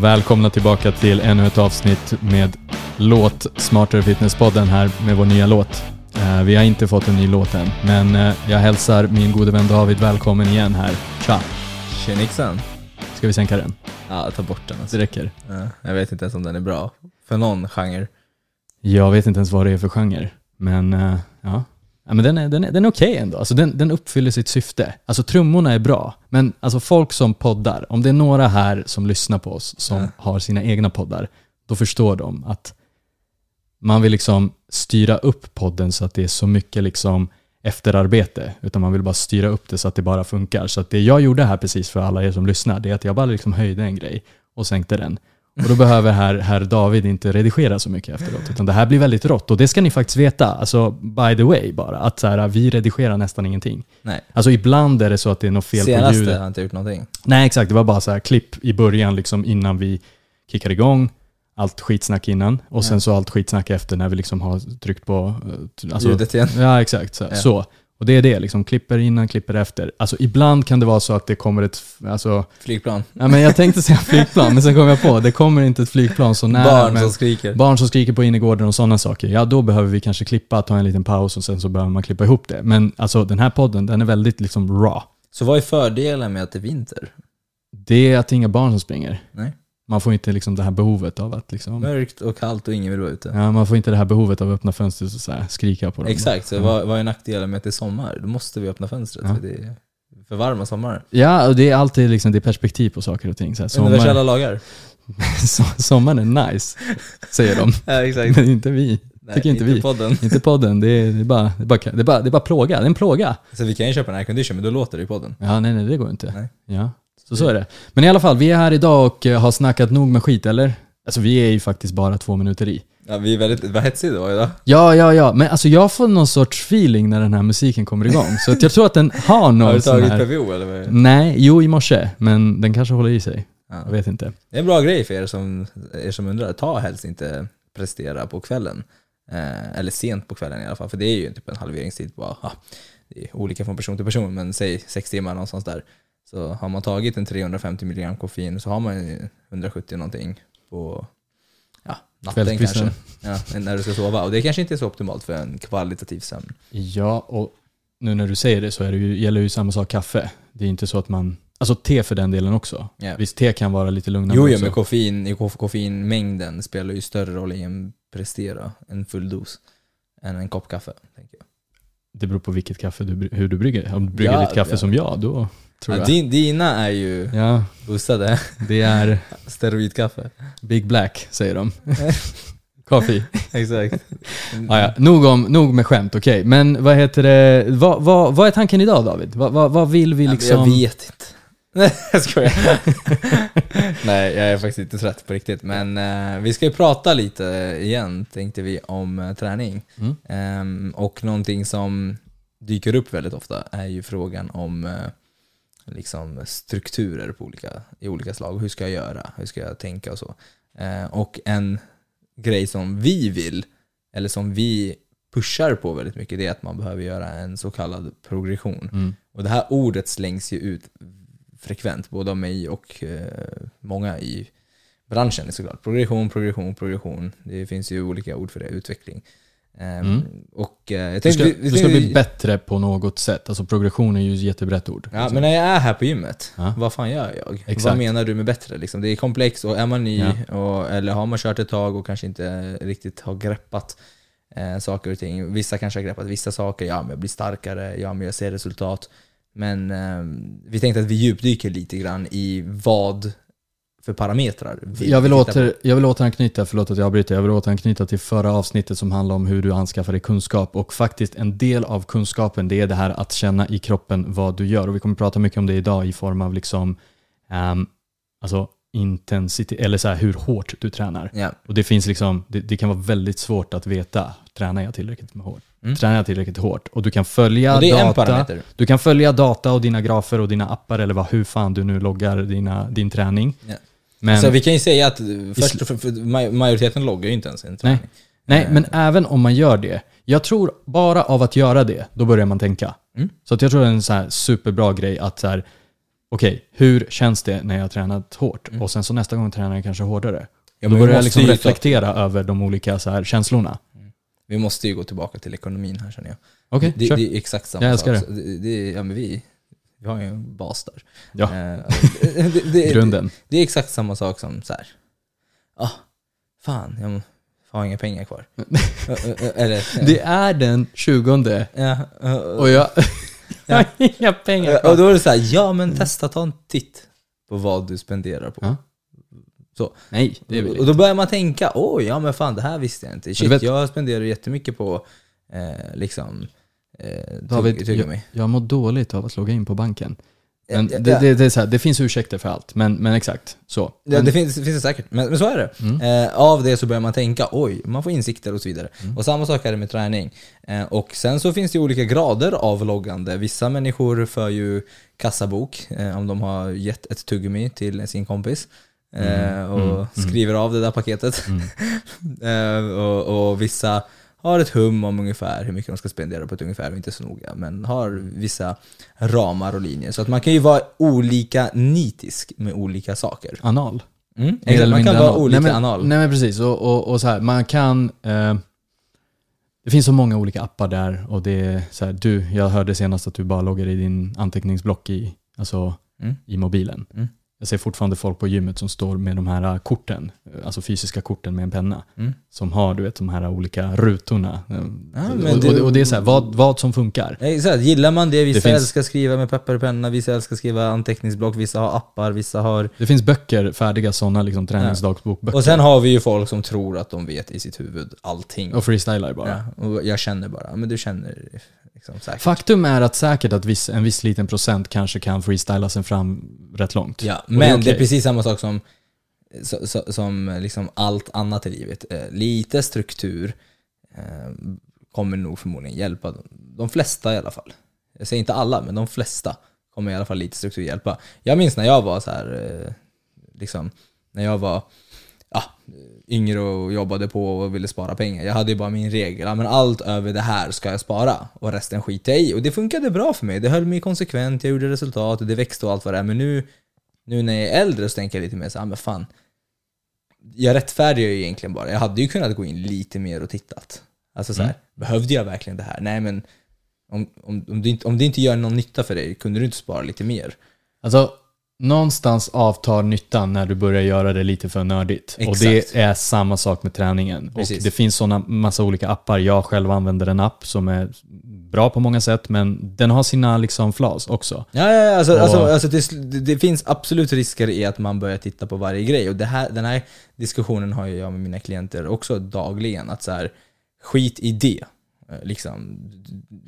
Välkomna tillbaka till ännu ett avsnitt med låt Smartare Fitness-podden här med vår nya låt. Eh, vi har inte fått en ny låt än, men eh, jag hälsar min gode vän David välkommen igen här. Tja! Tjenixen. Ska vi sänka den? Ja, ta bort den alltså. Det räcker. Ja, jag vet inte ens om den är bra. För någon genre. Jag vet inte ens vad det är för genre, men eh, ja. Ja men den är, den är, den är okej ändå. Alltså den, den uppfyller sitt syfte. Alltså trummorna är bra, men alltså folk som poddar, om det är några här som lyssnar på oss som Ja. har sina egna poddar, då förstår de att man vill liksom styra upp podden så att det är så mycket liksom efterarbete, utan man vill bara styra upp det så att det bara funkar. Så att det jag gjorde här precis för alla er som lyssnar, det är att jag bara liksom höjde en grej och sänkte den. Och då behöver herr, herr David inte redigera så mycket efteråt, utan det här blir väldigt rått. Och det ska ni faktiskt veta, alltså by the way bara, att så här, vi redigerar nästan ingenting. Nej. Alltså ibland är det så att det är något fel på Senaste ljudet. har jag inte gjort någonting. Nej exakt, det var bara så här klipp i början liksom innan vi kickar igång. Allt skitsnack innan och sen så allt skitsnack efter när vi liksom har tryckt på... eh, Alltså, Ljudet igen. Ja exakt, så. Ja. så. Och det är det, liksom klipper innan, klipper efter. Alltså ibland kan det vara så att det kommer ett... Alltså, Flygplan. ja, men jag tänkte säga flygplan, men sen kom jag på, det kommer inte ett flygplan så nära. Barn som skriker. barn som skriker på innergården och sådana saker. Ja, då behöver vi kanske klippa, ta en liten paus och sen så behöver man klippa ihop det. Men alltså den här podden, den är väldigt liksom raw. Så vad är fördelen med att det är vinter? Det är att det är inga barn som springer. Nej. Man får inte liksom det här behovet av att liksom... Mörkt och kallt och ingen vill vara ute. Ja, man får inte det här behovet av att öppna fönstret och så här skrika på dem. Exakt, så Ja. vad, vad är nackdelen med att det är sommar? Då måste vi öppna fönstret Ja. för det är för varma sommar. Ja, och det är alltid liksom, det är perspektiv på saker och ting. Så här, Universella lagar. so- sommaren är nice, säger de. Ja, exakt. Men inte vi. Nej, tycker inte vi. podden. Inte podden, det är, det är, bara, det, är bara, det, är bara, det är bara plåga. Det är en plåga. Så vi kan ju köpa en aircondition, men då låter det i podden. Ja, nej, nej, det går inte. Nej. Ja, så så är det. Men i alla fall, vi är här idag och eh, har snackat nog med skit, eller? Alltså vi är ju faktiskt bara två minuter i. Ja, vi är väldigt, vad hetsig det var idag. Ja, ja, ja. Men alltså jag får någon sorts feeling när den här musiken kommer igång. Så att jag tror att den har Har någon du sån tagit här... PVO eller vad? Nej, jo i morse. Men den kanske håller i sig. Ja. Jag vet inte. Det är en bra grej för er som, er som undrar. Ta helst inte prestera på kvällen. Eh, eller sent på kvällen i alla fall, för det är ju typ en halveringstid på, ah, det är olika från person till person, men säg sex timmar någonstans där. Så har man tagit en 350 mg koffein så har man ju 170 någonting på ja, natten kanske. Ja, när du ska sova. Och det kanske inte är så optimalt för en kvalitativ sömn. Ja, och nu när du säger det så är det ju, gäller ju samma sak kaffe. Det är inte så att man... Alltså te för den delen också. Ja. Visst, te kan vara lite lugnande Jo, jo, också. men koffein, koffeinmängden spelar ju större roll i en prestera, en full dos, än en kopp kaffe. Tänker jag. Det beror på vilket kaffe du, hur du brygger. Om du brygger Ja, ditt kaffe ja. som jag, då tror Ja, jag... din, dina är ju Ja, boostade. det är Steroidkaffe. Big Black, säger de. Kaffe. Exakt. Ah, ja. nog, om, nog med skämt, okej. Men vad heter det, vad, vad, vad är tanken idag David? Vad, vad, vad vill vi liksom... Jag vet inte. Nej, jag skojar. Nej, jag är faktiskt inte trött på riktigt. Men eh, vi ska ju prata lite igen, tänkte vi, om eh, träning. Mm. Ehm, och någonting som dyker upp väldigt ofta är ju frågan om eh, liksom strukturer på olika, i olika slag. Hur ska jag göra? Hur ska jag tänka och så? Eh, och en grej som vi vill, eller som vi pushar på väldigt mycket, det är att man behöver göra en så kallad progression. Mm. Och det här ordet slängs ju ut frekvent, både av mig och eh, många i branschen såklart. Progression, progression, progression. Det finns ju olika ord för det, utveckling. Ehm, Mm. Och eh, jag Du ska, tänkte, vi- vi du ska bli bättre på något sätt. Alltså progression är ju ett jättebrett ord. Ja, Liksom. men när jag är här på gymmet, Ja. vad fan gör jag? Exakt. Vad menar du med bättre? Liksom? Det är komplext och är man ny, Ja. och, eller har man kört ett tag och kanske inte riktigt har greppat eh, saker och ting. Vissa kanske har greppat vissa saker, ja men jag blir starkare, ja men jag ser resultat. Men eh, vi tänkte att vi djupdyker lite grann i vad för parametrar vi Jag vill, åter, jag vill återanknyta, förlåt att jag avbryter, jag vill återanknyta till förra avsnittet som handlar om hur du anskaffar dig kunskap. Och faktiskt en del av kunskapen det är det här att känna i kroppen vad du gör. Och vi kommer prata mycket om det idag i form av liksom, um, alltså intensitet, eller så här, hur hårt du tränar. Ja, Och det finns liksom, det, det kan vara väldigt svårt att veta, tränar jag tillräckligt med hårt? Mm. Tränar jag tillräckligt hårt? Och du kan följa data. Du kan följa data och dina grafer och dina appar eller vad, hur fan du nu loggar dina, din träning. Ja. Men, Så vi kan ju säga att först, för, för, maj- majoriteten loggar ju inte ens en träning. nej, Eh. men även om man gör det. Jag tror bara av att göra det, då börjar man tänka. Mm. Så att jag tror det är en så här superbra grej att så här, okej, hur känns det när jag har tränat hårt? Mm. Och sen så nästa gång tränar jag kanske hårdare. Ja, Då börjar jag liksom ju ta- reflektera över de olika så här, känslorna. Vi måste ju gå tillbaka till ekonomin här känner jag. Okej, det, kör. det är exakt samma Jag sak. Det, det, ja, men vi, vi har ju en bas där. Ja. Eh, det, det, Grunden. Det är exakt samma sak som så här. ah, fan, jag har inga pengar kvar. Ö- ö- Eller, Det är den 20 ja, och jag, jag har inga pengar och kvar. då är det så här, ja men testa ta en titt på vad du spenderar på. Ja. Så. Nej, det väl och då börjar man tänka, oj, ja men fan det här visste jag inte. Shit, vet- jag spenderar jättemycket på eh, liksom eh, David, tugg- tuggummi. Jag mår dåligt av att logga in på banken. Men Ja, det, ja. det, det, är så här, det finns ursäkter för allt, men, men exakt så. Ja, Men, det finns, det finns det säkert, men, men så är det. Mm. Eh, av det så börjar man tänka, oj, man får insikter och så vidare. Mm. Och samma sak är det med träning. Eh, och sen så finns det olika grader av loggande. Vissa människor för ju kassabok, eh, om de har gett ett tuggummi till sin kompis. Eh, Mm, och mm, skriver av det där paketet. Mm. eh, och, och vissa har ett hum om ungefär hur mycket de ska spendera på ett ungefär och inte så noga. Men har vissa ramar och linjer. Så att man kan ju vara olika nitisk med olika saker. Anal. Mm, exakt, man kan vara anal. olika nej, men, anal. Nej men precis, och, och, och så här, man kan... Eh, det finns så många olika appar där och det är så här, du, jag hörde senast att du bara loggar i din anteckningsblock i, alltså, Mm. i mobilen. Mm. Jag ser fortfarande folk på gymmet som står med de här korten, alltså fysiska korten med en penna. Mm. Som har du vet, de här olika rutorna. Ja, och, men och, det- är så här, vad, vad som funkar. Exakt, gillar man det, vissa Det finns- älskar skriva med papper och penna, vissa älskar skriva anteckningsblock, vissa har appar, vissa har... Det finns böcker, färdiga sådana liksom, träningsdagbokböcker. Och sen har vi ju folk som tror att de vet i sitt huvud allting. och freestylar bara. Ja, och jag känner bara, men du känner liksom. Faktum är att säkert att viss, en viss liten procent kanske kan freestyla sig fram rätt långt. Ja, det är men det är, precis samma sak som, så, så, som liksom allt annat i livet. Eh, lite struktur eh, kommer nog förmodligen hjälpa. De, de flesta i alla fall. Jag säger inte alla, men de flesta kommer i alla fall lite struktur hjälpa. Jag minns när jag var så här, eh, liksom, när jag var ja, yngre och jobbade på och ville spara pengar. Jag hade ju bara min regel, ja, men allt över det här ska jag spara och resten skiter jag i. Och det funkade bra för mig. Det höll mig konsekvent, jag gjorde resultat, det växte och allt vad det är. Men nu, nu när jag är äldre så tänker jag lite mer så här, men fan. Jag rättfärdigar ju egentligen bara. Jag hade ju kunnat gå in lite mer och tittat. Alltså så här, behövde jag verkligen det här? Nej men om, om, om, det inte, om det inte gör någon nytta för dig, kunde du inte spara lite mer? Alltså, någonstans avtar nyttan när du börjar göra det lite för nördigt. Och Exakt. det är samma sak med träningen. Precis. Och det finns sådana massa olika appar. Jag själv använder en app som är bra på många sätt, men den har sina liksom flaws också. Ja, ja, ja alltså, Och- alltså, alltså det, det, finns absolut risker i att man börjar titta på varje grej. Och det här, den här diskussionen har jag med mina klienter också dagligen. Att så här, skit i det. Eh, Liksom,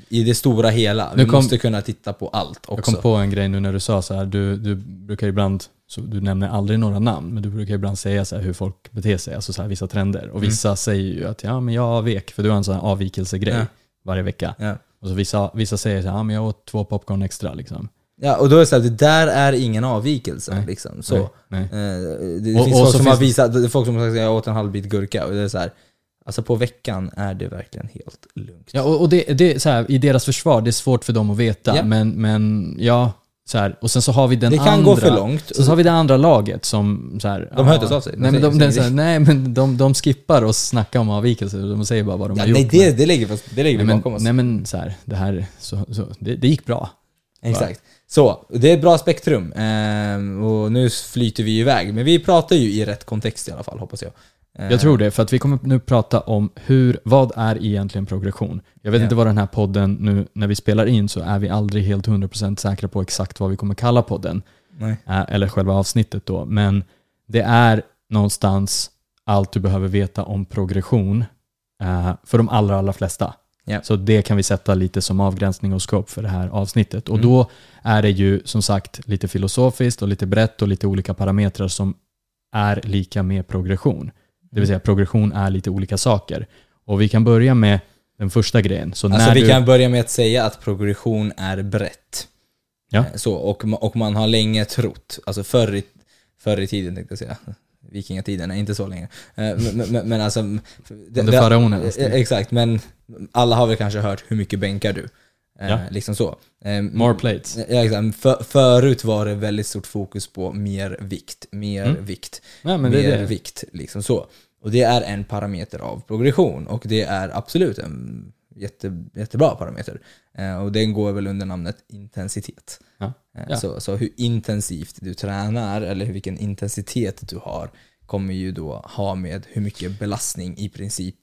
I det stora hela. Vi kom- måste kunna titta på allt Jag också. kom på en grej nu när du sa så här, du, du brukar ibland, så du nämner aldrig några namn, men du brukar ibland säga så här hur folk beter sig, alltså så här vissa trender. Och vissa säger ju att ja, men jag avvek, för du har en sån här avvikelsegrej Ja. varje vecka. Ja. Och så vissa, vissa säger så här, ja, men jag åt två popcorn extra liksom. ja, och då är det så här, det där är ingen avvikelse. Nej. Liksom. Så, Nej, nej. Eh, det Och- finns och folk som har finns- visat, det är folk som har sagt att jag åt en halv bit gurka. Och det är så här, alltså på veckan är det verkligen helt lugnt. Ja, och, och det, det är så här, i deras försvar, det är svårt för dem att veta, Ja. men, men ja, så här, och sen så har vi den det kan andra, gå för långt. Sen så har vi det andra laget som så här, De hör inte av sig. Nej, men de, de, här, nej, men de, de skippar och snackar om avvikelser, de säger bara vad de Ja, har gjort. nej, det, det lägger, vi- det lägger vi nej, bakom men, oss. nej men så här, det här, så, så, det, det gick bra. Exakt. Så, det är ett bra spektrum. Ehm, och nu flyter vi iväg. Men vi pratar ju i rätt kontext i alla fall, hoppas jag. Jag tror det, för att vi kommer nu prata om hur, vad är egentligen progression? Jag vet Ja. inte vad den här podden, nu när vi spelar in så är vi aldrig helt 100% säkra på exakt vad vi kommer kalla podden. Nej. Eh, eller själva avsnittet då. Men det är någonstans allt du behöver veta om progression eh, för de allra, allra flesta. Ja. Så det kan vi sätta lite som avgränsning och scope för det här avsnittet. Och Mm. då är det ju som sagt lite filosofiskt och lite brett och lite olika parametrar som är lika med progression. Det vill säga progression är lite olika saker. Och vi kan börja med den första grejen. Så Alltså när vi du, kan börja med att säga att progression är brett. Ja. Eh, Så, och, och man har länge trott, alltså förr i, förr i tiden tänkte jag säga, vikingatiden, nej inte så länge. Eh, Men, men, men alltså... Under eh, Exakt, men alla har väl kanske hört hur mycket bänkar du? Eh, Ja. Liksom så. Eh, More plates. Ja, exakt. För, förut var det väldigt stort fokus på mer vikt, mer Mm. vikt, Ja, det mer är det. vikt. Liksom så. Och det är en parameter av progression och det är absolut en jätte, jättebra parameter. Eh, och den går väl under namnet intensitet. Ja. Eh, Ja. Så, så hur intensivt du tränar eller vilken intensitet du har kommer ju då ha med hur mycket belastning i princip.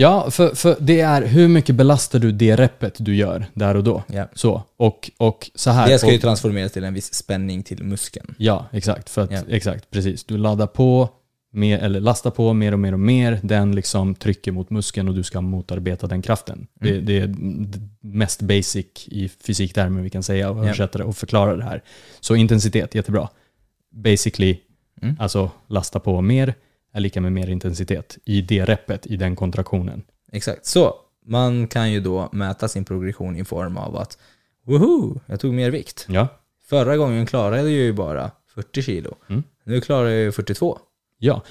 Ja, för, för det är hur mycket belastar du det repet du gör där och då. Ja. Så, och, och så här. Det ska ju transformeras till en viss spänning till muskeln. Ja, exakt. För att, Ja. exakt, precis. Du laddar på, mer, eller lastar på mer och mer och mer. Den liksom trycker mot muskeln och du ska motarbeta den kraften. Mm. Det, det är mest basic i fysiktermer vi kan säga och Ja. översätta det och förklara det här. Så intensitet, jättebra. Basically, Mm. alltså lasta på mer är lika med mer intensitet i det repet, i den kontraktionen. Exakt. Så man kan ju då mäta sin progression i form av att Woho! Jag tog mer vikt. Ja, Förra gången klarade jag ju bara 40 kilo. Mm. Nu klarar jag ju 42. Ja.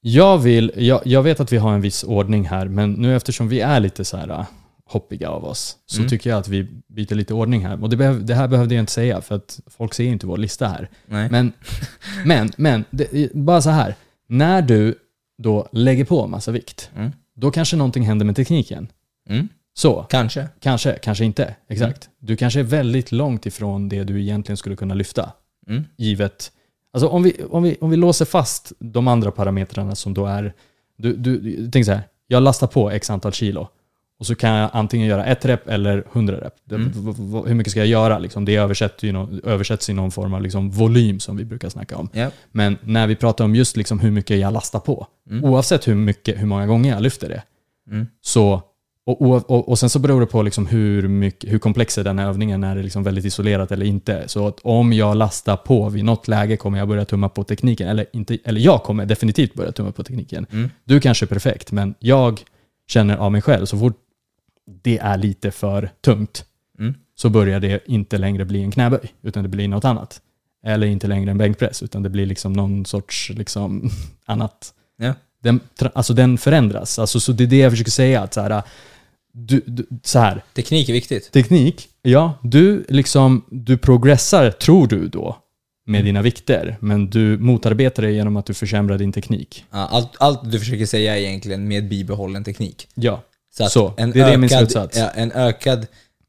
Jag, vill, jag, jag vet att vi har en viss ordning här, men nu eftersom vi är lite så här äh, hoppiga av oss, så Mm. tycker jag att vi byter lite ordning här. Och det, behöv, det här behövde jag inte säga, för att folk ser inte vår lista här. Nej. Men, men, men det, bara så här. När du då lägger på massa vikt, Mm. då kanske någonting händer med tekniken. Mm. Så, Kanske. kanske, kanske inte. Exakt. Mm. Du kanske är väldigt långt ifrån det du egentligen skulle kunna lyfta Mm. givet... Alltså om vi, om, vi, om vi låser fast de andra parametrarna som då är... Du, du, tänk så här, jag lastar på x antal kilo och så kan jag antingen göra ett rep eller 100 rep. Mm. hur mycket ska jag göra? Liksom? Det översätts, ju nå- översätts i någon form av liksom volym som vi brukar snacka om. Ja. Men när vi pratar om just liksom hur mycket jag lastar på, Mm. oavsett hur, mycket, hur många gånger jag lyfter det, Mm. så, och, och, och, och sen så beror det på liksom hur, mycket, hur komplex är den här övningen, är det liksom väldigt isolerat eller inte. Så att om jag lastar på vid något läge kommer jag börja tumma på tekniken, eller, inte, eller jag kommer definitivt börja tumma på tekniken. Mm. Du kanske är perfekt, men jag känner av mig själv, så fort det är lite för tungt, Mm. så börjar det inte längre bli en knäböj, utan det blir något annat. Eller inte längre en bänkpress, utan det blir liksom någon sorts liksom, annat. Ja. Den, alltså den förändras. Alltså, så det är det jag försöker säga. Att så, här, du, du, så här, Teknik är viktigt. teknik, ja, du, liksom, du progressar, tror du då, med Mm. dina vikter, men du motarbetar det genom att du försämrar din teknik. Ja, Allt, allt du försöker säga är egentligen med bibehållen teknik. Ja, Så, att Så, det är det min slutsats. Ja, en ökad,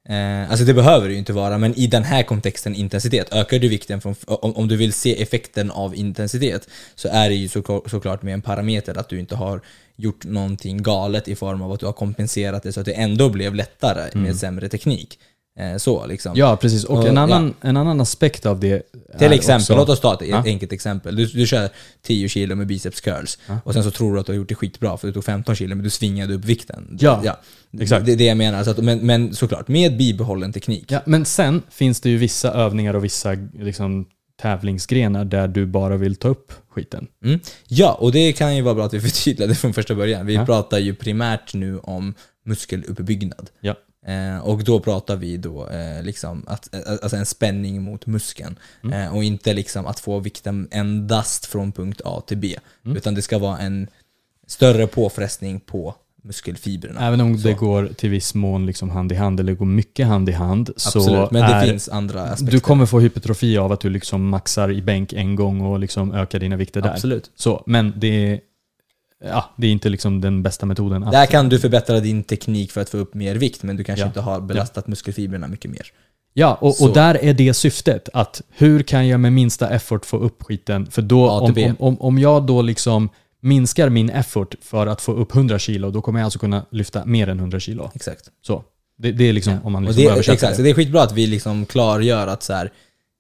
eh, alltså det behöver det ju inte vara, men i den här kontexten intensitet, ökar du vikten från, om, om du vill se effekten av intensitet, så är det ju så, såklart med en parameter att du inte har gjort någonting galet i form av att du har kompenserat det så att det ändå blev lättare med sämre teknik. Eh, så liksom. Ja precis. Och Och, en annan, en annan aspekt av det Till exempel, också, låt oss ta ett Ja. enkelt exempel. Du, du kör 10 kilo med biceps curls och sen så tror du att du har gjort det skitbra för du tog 15 kilo men du svingade upp vikten. Ja, exakt. Det är det jag menar. Så att, men, men såklart, med bibehållen teknik. Ja, men sen finns det ju vissa övningar och vissa liksom, tävlingsgrenar där du bara vill ta upp skiten. Mm. Ja, och det kan ju vara bra att vi förtydligar det från första början. Vi Ja. pratar ju primärt nu om muskeluppbyggnad. Ja. Eh, och då pratar vi då eh, liksom att, eh, alltså en spänning mot muskeln. Mm. Eh, och inte liksom att få vikten endast från punkt A till B. Mm. Utan det ska vara en större påfrestning på muskelfibrerna. Även om Så. det går till viss mån liksom hand i hand, eller går mycket hand i hand, Absolut, så men det är, finns andra aspekter. du kommer få hypertrofi av att du liksom maxar i bänk en gång och liksom ökar dina vikter där. Absolut. Så, men det är, ja, det är inte liksom den bästa metoden. Att, Där kan du förbättra din teknik för att få upp mer vikt, men du kanske Ja. inte har belastat muskelfibrerna mycket mer. Ja, och, Så. och där är det syftet. Att hur kan jag med minsta effort få upp skiten? För då, om, om, om, om jag då liksom minskar min effort för att få upp 100 kilo, då kommer jag alltså kunna lyfta mer än 100 kilo. Exakt. Så. Det, det är liksom, Ja. om man och liksom det, översätter exakt, så det. det är skitbra att vi liksom klargör att så här,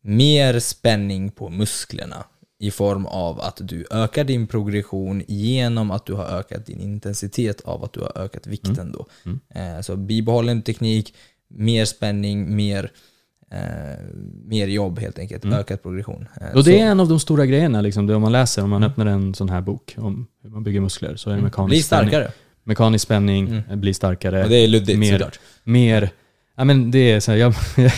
mer spänning på musklerna i form av att du ökar din progression genom att du har ökat din intensitet av att du har ökat vikten då. Mm. Eh, så bibehållen teknik, mer spänning, mer, eh, mer jobb helt enkelt. Mm. Ökad progression. Eh, Och det så- är en av de stora grejerna, liksom, det om man läser, om man öppnar en sån här bok om hur man bygger muskler, så är det mekanisk Mm. Bli spänning. starkare. Mekanisk spänning, Mm. bli starkare. Och det är luddigt mer- såklart. mer, ja men det är så här, jag,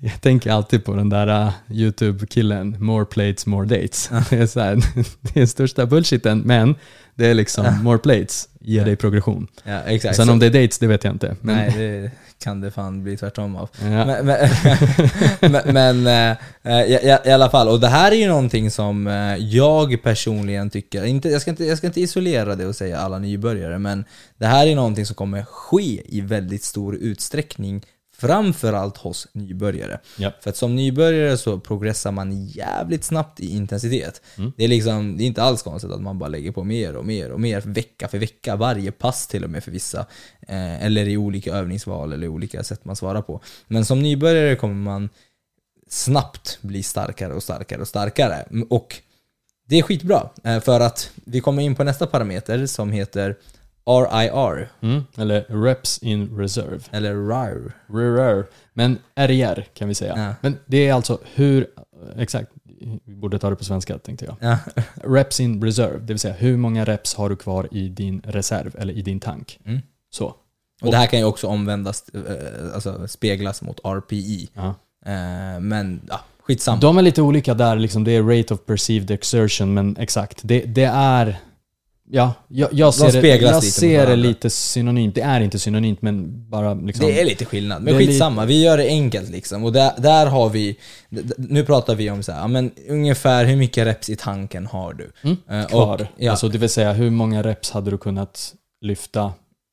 jag tänker alltid på den där uh, YouTube-killen, more plates, more dates. Det är så här, det är största bullshiten, men Det är liksom more plates, ger dig progression. Ja, exakt. Sen om det är dates, det vet jag inte. Men, Nej, det kan det fan bli tvärtom av. ja. Men, men, men, men eh, i, i, alla fall, och det här är ju någonting som eh, jag personligen tycker, inte, jag, ska inte, jag ska inte isolera det och säga alla nybörjare, men det här är någonting som kommer ske i väldigt stor utsträckning Framförallt hos nybörjare. Ja. För att som nybörjare så progressar man jävligt snabbt i intensitet. Mm. Det, är liksom, det är inte alls konstigt att man bara lägger på mer och mer och mer vecka för vecka, varje pass till och med för vissa. Eh, eller i olika övningsval eller olika sätt man svarar på. Men som nybörjare kommer man snabbt bli starkare och starkare och starkare. Och det är skitbra, eh, för att vi kommer in på nästa parameter som heter RIR, Mm. Eller reps in reserve. eller RIR. RIR. Men RIR kan vi säga. Ja. Men det är alltså hur, exakt, vi borde ta det på svenska tänkte jag. Ja. Reps in reserve, det vill säga hur många reps har du kvar i din reserv eller i din tank. Mm. Så. Och det här kan ju också omvändas, eh, alltså speglas mot RPI. Ja. Eh, Men ja, skitsamma. De är lite olika där, liksom, det är rate of perceived exertion, men exakt. Det, det är... Ja, jag, jag ser, det, jag lite ser det lite synonymt. Det är inte synonymt, men bara liksom... Det är lite skillnad, men skitsamma. Vi gör det enkelt liksom. Och där, där har vi, nu pratar vi om så här, men ungefär hur mycket reps i tanken har du? Mm, Eh, kvar. Och, ja, Alltså, det vill säga, hur många reps hade du kunnat lyfta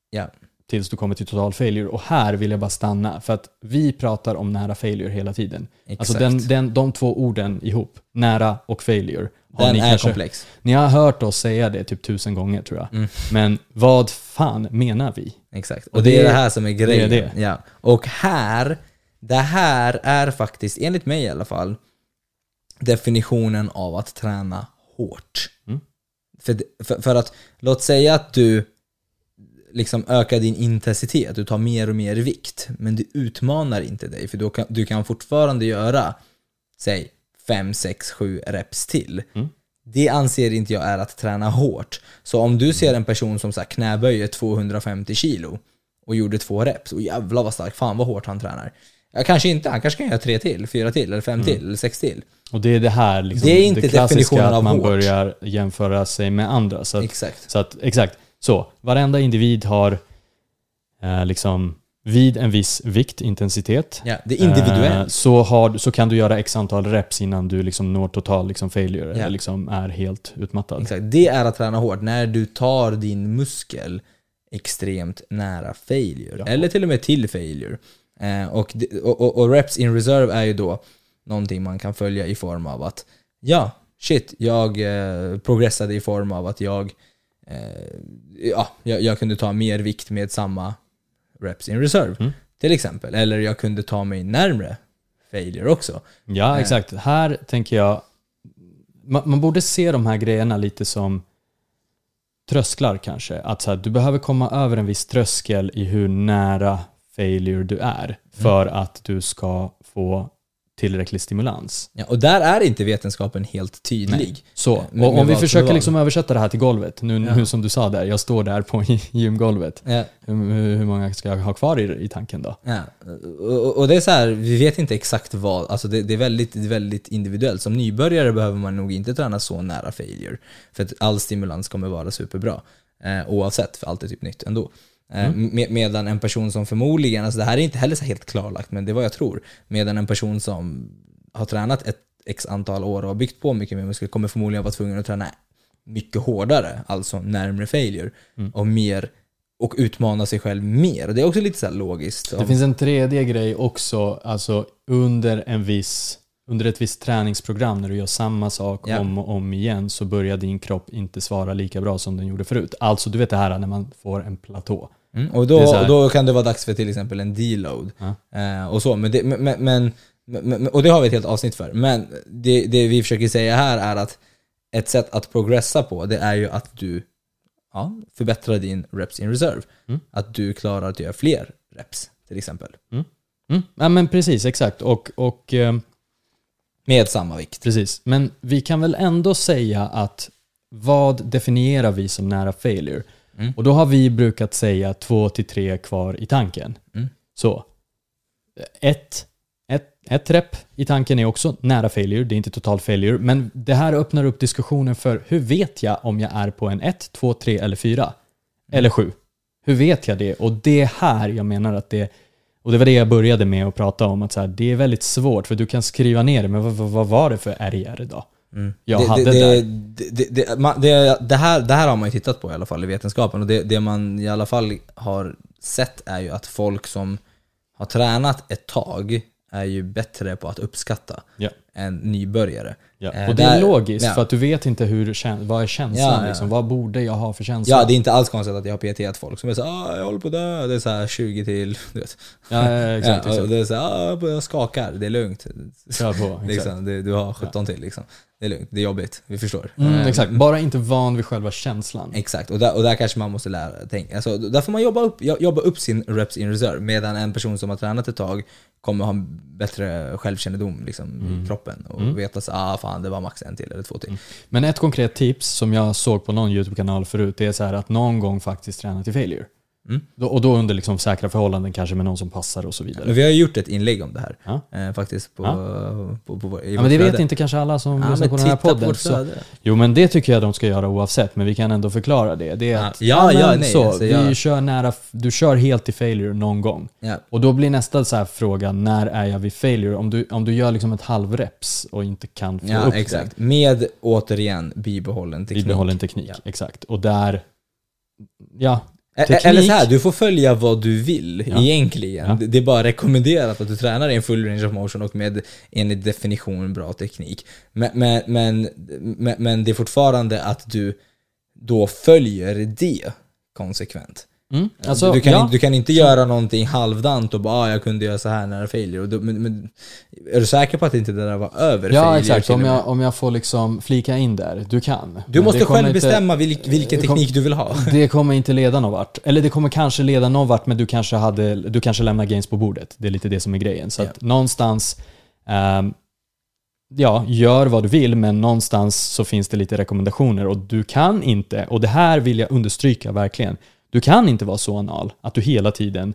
ja, tills du kommer till total failure? Och här vill jag bara stanna, för att vi pratar om nära failure hela tiden. exakt. Alltså den, den, de två orden ihop, nära och failure, har Den ni är kanske komplex. Ni har hört oss säga det typ tusen gånger tror jag. Mm. Men vad fan menar vi? Exakt. Och, Och det, det- är det här som är grejen. det är det. Ja. Och här, det här är faktiskt, enligt mig i alla fall, definitionen av att träna hårt. Mm. För, för, för att, låt säga att du liksom ökar din intensitet, du tar mer och mer vikt, men du utmanar inte dig, för då kan, du kan fortfarande göra, säg, 5, 6, 7 reps till. Mm. Det anser inte jag är att träna hårt. Så om du ser en person som så här knäböjer 250 kilo och gjorde två reps, och jävlar vad stark, fan vad hårt han tränar. Ja, kanske inte, han kanske kan göra tre till, fyra till, eller fem till, eller sex till. Och det är det här liksom, Det är inte klassiska definitionen att man hårt. börjar jämföra sig med andra. Så att, Exakt. så att, exakt. Så, varenda individ har eh, liksom vid en viss vikt, intensitet, Ja, det är individuellt. eh, så, har, så kan du göra x antal reps innan du liksom når total liksom failure, Ja. eller liksom är helt utmattad. Exakt. Det är att träna hårt, när du tar din muskel extremt nära failure. Ja. Eller till och med till failure. Eh, och, och, och, reps in reserve är ju då någonting man kan följa i form av att ja, shit, jag eh, progressade i form av att jag, ja, jag, jag kunde ta mer vikt med samma reps in reserve. Mm. Till exempel. Eller jag kunde ta mig närmre failure också. Ja, Eh. exakt. Här tänker jag, man, man borde se de här grejerna lite som trösklar kanske. Att så här, du behöver komma över en viss tröskel i hur nära failure du är för att du ska få tillräcklig stimulans. Ja, och där är inte vetenskapen helt tydlig. Så, Eh, med- om vi försöker liksom översätta det här till golvet, nu, Ja. nu som du sa där, jag står där på gymgolvet. Ja, Hur, hur många ska jag ha kvar i, i tanken då? Ja, och, och det är så här, vi vet inte exakt vad, alltså det, det, är väldigt, väldigt individuellt. Som nybörjare behöver man nog inte träna så nära failure. För att all stimulans kommer vara superbra. Eh, oavsett, för allt är typ nytt ändå. Eh, med, medan en person som förmodligen, alltså det här är inte heller så helt klarlagt, men det är vad jag tror. Medan en person som har tränat ett x antal år och har byggt på mycket mer muskler kommer förmodligen vara tvungen att träna mycket hårdare, alltså närmre failure. Och mer och utmana sig själv mer. Det är också lite så logiskt. Det finns en tredje grej också, alltså under en viss under ett visst träningsprogram när du gör samma sak Ja. om och om igen så börjar din kropp inte svara lika bra som den gjorde förut. Alltså du vet det här när man får en platå. Mm, och, då, och då kan det vara dags för till exempel en deload. Ja. Eh, och så, men det, men, men, men, och det har vi ett helt avsnitt för. Men det, det vi försöker säga här är att ett sätt att progressa på, det är ju att du ja, förbättrar din reps in reserve. Mm. Att du klarar att göra fler reps, till exempel. Mm. Ja men precis, exakt. Och, och eh, Med samma vikt. precis. Men vi kan väl ändå säga att vad definierar vi som nära failure? Mm. Och då har vi brukat säga två till tre kvar i tanken. Mm. Så, ett, ett ett rep i tanken är också nära failure, det är inte total failure, men det här öppnar upp diskussionen för hur vet jag om jag är på en 1, 2, 3 eller 4? Eller 7? Hur vet jag det? Och det är här jag menar att det och det var det jag började med att prata om, att så här, det är väldigt svårt för du kan skriva ner det, men vad, vad, vad var det för RIR då? Mm. Jag det, hade det, där. det, det, det, man- det, det, här, det här har man ju tittat på i alla fall i vetenskapen och det, det man i alla fall har sett är ju att folk som har tränat ett tag är ju bättre på att uppskatta Ja. Än nybörjare. Ja. Eh, Och det är där- logiskt, ja. för att du vet inte hur, vad är känslan Ja, liksom? Vad borde jag ha för känsla? Ja, det är inte alls konstigt att jag har PT folk som är så ah, jag håller på att dö, det är så här 20 till, du vet. ja, exakt. exakt. det är så här, ah, jag skakar, det är lugnt. Kör på. Liksom, det, du har 17 till liksom. Det är lugnt, det är jobbigt, vi förstår. Mm, Eh, exakt, bara inte van vid själva känslan. Exakt, och där, och där kanske man måste lära tänka. Alltså, där får man jobba upp, jo- jobba upp sin reps in reserve medan en person som har tränat ett tag kommer ha en bättre självkännedom liksom, Mm. i kroppen och veta så ah fan det var max en till eller två till. Men ett konkret tips som jag såg på någon YouTube-kanal förut, det är så att någon gång faktiskt träna till failure. Mm. Då, och då under liksom säkra förhållanden, kanske med någon som passar och så vidare. Men vi har ju gjort ett inlägg om det här Ja. eh, faktiskt på, Ja. på, på, vår- i Ja, men det vet flöde. inte kanske alla som Ja, lyssnar på den här på podden. vårt Så, jo men det tycker jag de ska göra oavsett, men vi kan ändå förklara det. Det är Ja. att, Ja, ja, nej, så, alltså, vi kör nära, du kör helt till failure någon gång. Och då blir nästa så fråga, när är jag vid failure? Om du, om du gör liksom ett halvreps och inte kan få Ja, upp exakt. Med återigen bibehållen teknik. bibehållen teknik. Ja. Exakt. Och där, ja, Teknik. Eller så här, du får följa vad du vill Ja. egentligen. Ja. Det- är bara rekommenderat att du tränar i en full range of motion och med enligt definition bra teknik. Men, men, men, men, men det är fortfarande att du då följer det konsekvent. Mm, alltså, du, kan ja. inte, du kan inte göra någonting halvdant och bara ah, jag kunde göra så här när det failure. Men, men, är du säker på att inte det där var över Ja exakt, om jag, om jag får liksom flika in där. Du kan. Du Men måste själv inte- bestämma vilk, vilken kom- teknik du vill ha. Det kommer inte leda någon vart. Eller det kommer kanske leda någon vart men du kanske, hade, du kanske lämnar gains på bordet. Det är lite det som är grejen. Så Ja. att någonstans, ehm, ja, gör vad du vill men någonstans så finns det lite rekommendationer och du kan inte, och det här vill jag understryka verkligen, du kan inte vara så anal att du hela tiden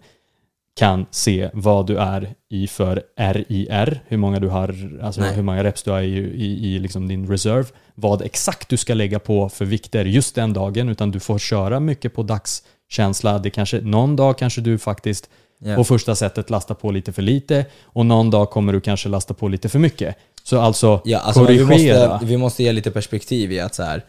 kan se vad du är i för RIR, hur många du har, alltså Nej. hur många reps du har i, i, i liksom din reserve, vad exakt du ska lägga på för vikter just den dagen, utan du får köra mycket på dagskänsla. Det kanske, någon dag kanske du faktiskt Ja. på första sättet lastar på lite för lite och någon dag kommer du kanske lasta på lite för mycket. Så alltså, Ja, alltså vi, korrigera. måste, vi måste ge lite perspektiv i att så här,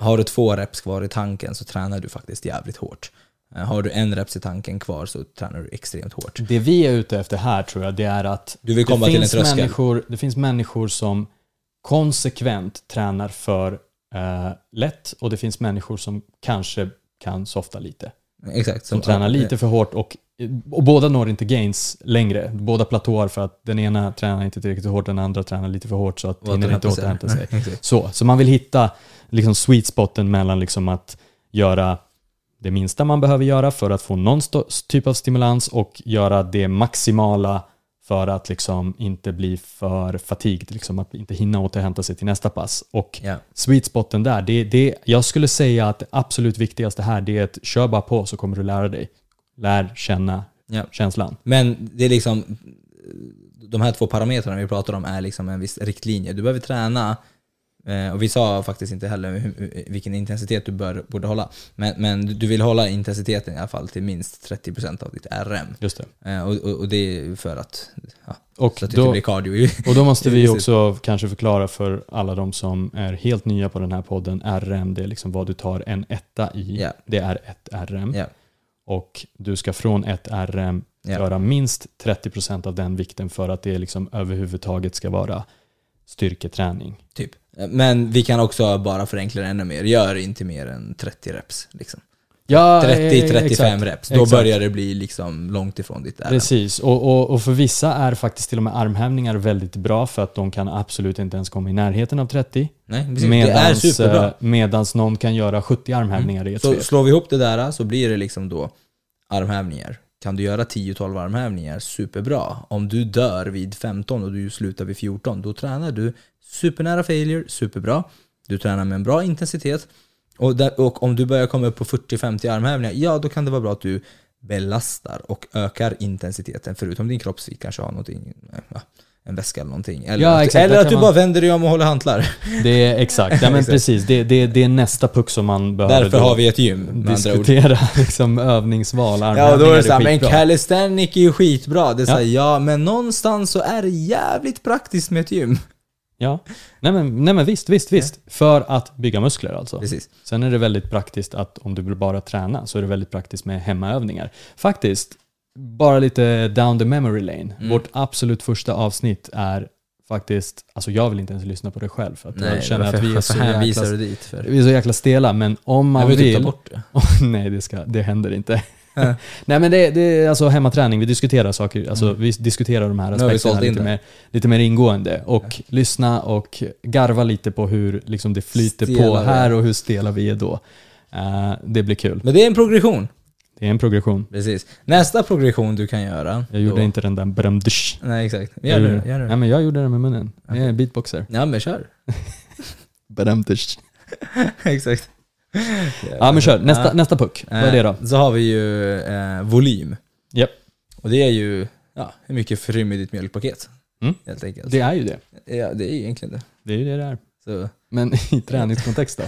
har du två reps kvar i tanken så tränar du faktiskt jävligt hårt. Eh, Har du en reps i tanken kvar så tränar du extremt hårt. Det vi är ute efter här tror jag, det är att det, finns människor, det finns människor som konsekvent tränar för eh, lätt och det finns människor som kanske kan softa lite. Exakt. Som tränar lite för hårt och, och båda når inte gains längre. Båda platåar för att den ena tränar inte tillräckligt hårt, den andra tränar lite för hårt så att hinner inte återhämta sig. Så, så man vill hitta liksom sweet spoten mellan liksom att göra det minsta man behöver göra för att få någon typ av stimulans och göra det maximala för att liksom inte bli för fatigd, liksom att inte hinna återhämta sig till nästa pass. Och Ja. sweet spoten där, det, det, jag skulle säga att det absolut viktigaste här det är att kör bara på så kommer du lära dig. Lär känna Ja. känslan. Men det är liksom, de här två parametrarna vi pratar om är liksom en viss riktlinje. Du behöver träna, eh, och vi sa faktiskt inte heller hur- vilken intensitet du bör, borde hålla. Men, men du vill hålla intensiteten i alla fall till minst 30% av ditt RM. Just det. Eh, Och, och, och det är för att, ja, Och så att det då, blir cardio. Och då måste vi också kanske förklara för alla de som är helt nya på den här podden. RM, det är liksom vad du tar en etta i. Ja. Det är ett RM. Ja. Och du ska från ett RM Ja. göra minst 30% av den vikten för att det liksom överhuvudtaget ska vara styrketräning. Typ. Men vi kan också bara förenkla det ännu mer. Gör inte mer än 30 reps. Liksom. Ja, 30-35 eh, reps. Då Exakt. börjar det bli liksom långt ifrån ditt RM. Precis, och, och, och för vissa är faktiskt till och med armhävningar väldigt bra för att de kan absolut inte ens komma i närheten av 30. Nej, precis. det är Medans, superbra. eh, medans någon kan göra 70 armhävningar i ett Så svep. slår vi ihop det där så blir det liksom då armhävningar. Kan du göra 10-12 armhävningar, superbra. Om du dör vid 15 och du slutar vid 14, då tränar du supernära failure, superbra. Du tränar med en bra intensitet. Och, där, och om du börjar komma upp på 40-50 armhävningar, ja då kan det vara bra att du belastar och ökar intensiteten. Förutom din kroppsvikt kanske har någonting, en väska eller någonting. Eller, Ja, exakt, eller att du man- bara vänder dig om och håller hantlar. Det är exakt, ja men precis. Det, det, det är nästa puck som man behöver Därför har vi ett gym, diskutera liksom övningsval, Ja, då är det såhär, men calisthenic är ju skitbra. Det är Ja. såhär, ja. men någonstans så är det jävligt praktiskt med ett gym. Ja, nej men, nej men visst, visst, visst. För att bygga muskler alltså. Precis. Sen är det väldigt praktiskt att om du vill bara träna så är det väldigt praktiskt med hemmaövningar. Faktiskt, bara lite down the memory lane. Mm. Vårt absolut första avsnitt är faktiskt, alltså jag vill inte ens lyssna på det själv för att jag Nej, känner varför, att vi är, så jäkla, vi är så jäkla stela, men om man Jag vill typ ta vill... bort det. nej, det, ska, det händer inte. Nej men det, det är alltså hemmaträning, vi diskuterar saker, alltså Mm. vi diskuterar de här aspekterna lite mer, lite mer ingående och lyssna och garva lite på hur liksom det flyter Stela på vi här är. och hur stela vi är då. Eh, det blir kul. Men det är en progression. Det är en progression. Precis. Nästa progression du kan göra. Jag gjorde då- inte den där berömdsch. Nej, exakt. Gör Jag det. Gör Nej det. men jag gjorde det med munnen. Jag är beatboxer. Ja, men kör. Berömdsch. exakt. Ja men kör, nästa, Ja. nästa puck. Vad är det då? Eh, Så har vi ju eh, volym. Japp. Och det är ju, ja, hur mycket i ditt mjölkpaket? Mm. Helt enkelt. Det är ju det. Ja, det är ju egentligen det. Det är ju det det är. Så Men i träningskontext då?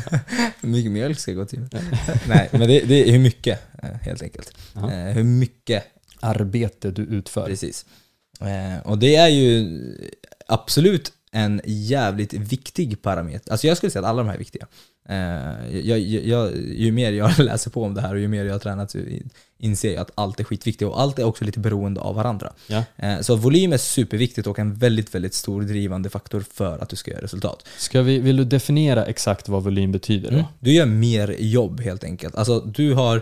hur mycket mjölk ska gå till? Nej, men det, det är hur mycket, eh, helt enkelt. Jaha. Eh, hur mycket, Arbete du utför. precis. Och det är ju absolut en jävligt viktig parameter. Alltså jag skulle säga att alla de här är viktiga. Eh, jag, jag, ju mer jag läser på om det här och ju mer jag har tränat så inser jag att allt är skitviktigt och allt är också lite beroende av varandra. Ja. Eh, Så volym är superviktigt och en väldigt, väldigt stor drivande faktor för att du ska göra resultat. Ska vi, vill du definiera exakt vad volym betyder då? Mm. Du gör mer jobb helt enkelt. Alltså du har,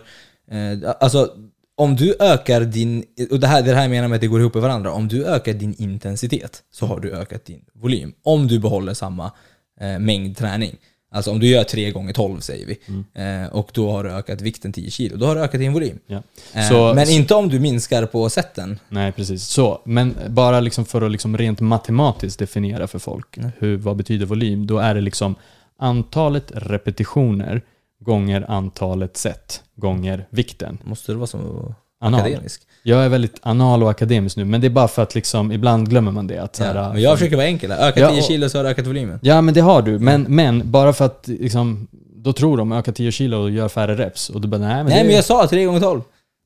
eh, alltså om du ökar din, och det här, det här menar jag med att det går ihop med varandra, om du ökar din intensitet så har du ökat din volym. Om du behåller samma eh, mängd träning. Alltså om du gör 3 gånger 12 säger vi, eh, och då har du ökat vikten 10 kilo, då har du ökat din volym. Ja. Eh, Så- men så- inte om du minskar på sätten. Nej, precis. Så, men bara liksom för att liksom rent matematiskt definiera för folk Mm. hur, vad betyder volym, då är det liksom antalet repetitioner gånger antalet set gånger vikten. Måste du vara så Anal. akademisk? Jag är väldigt anal och akademisk nu, men det är bara för att liksom, ibland glömmer man det. Att så här, Ja, men jag försöker vara enkel. Öka Ja, 10 och- kilo så har du ökat volymen. Ja, men det har du. Men, men bara för att liksom, då tror de öka 10 kilo och gör färre reps. Och du bara, nej men Nej det men jag sa 3 gånger 12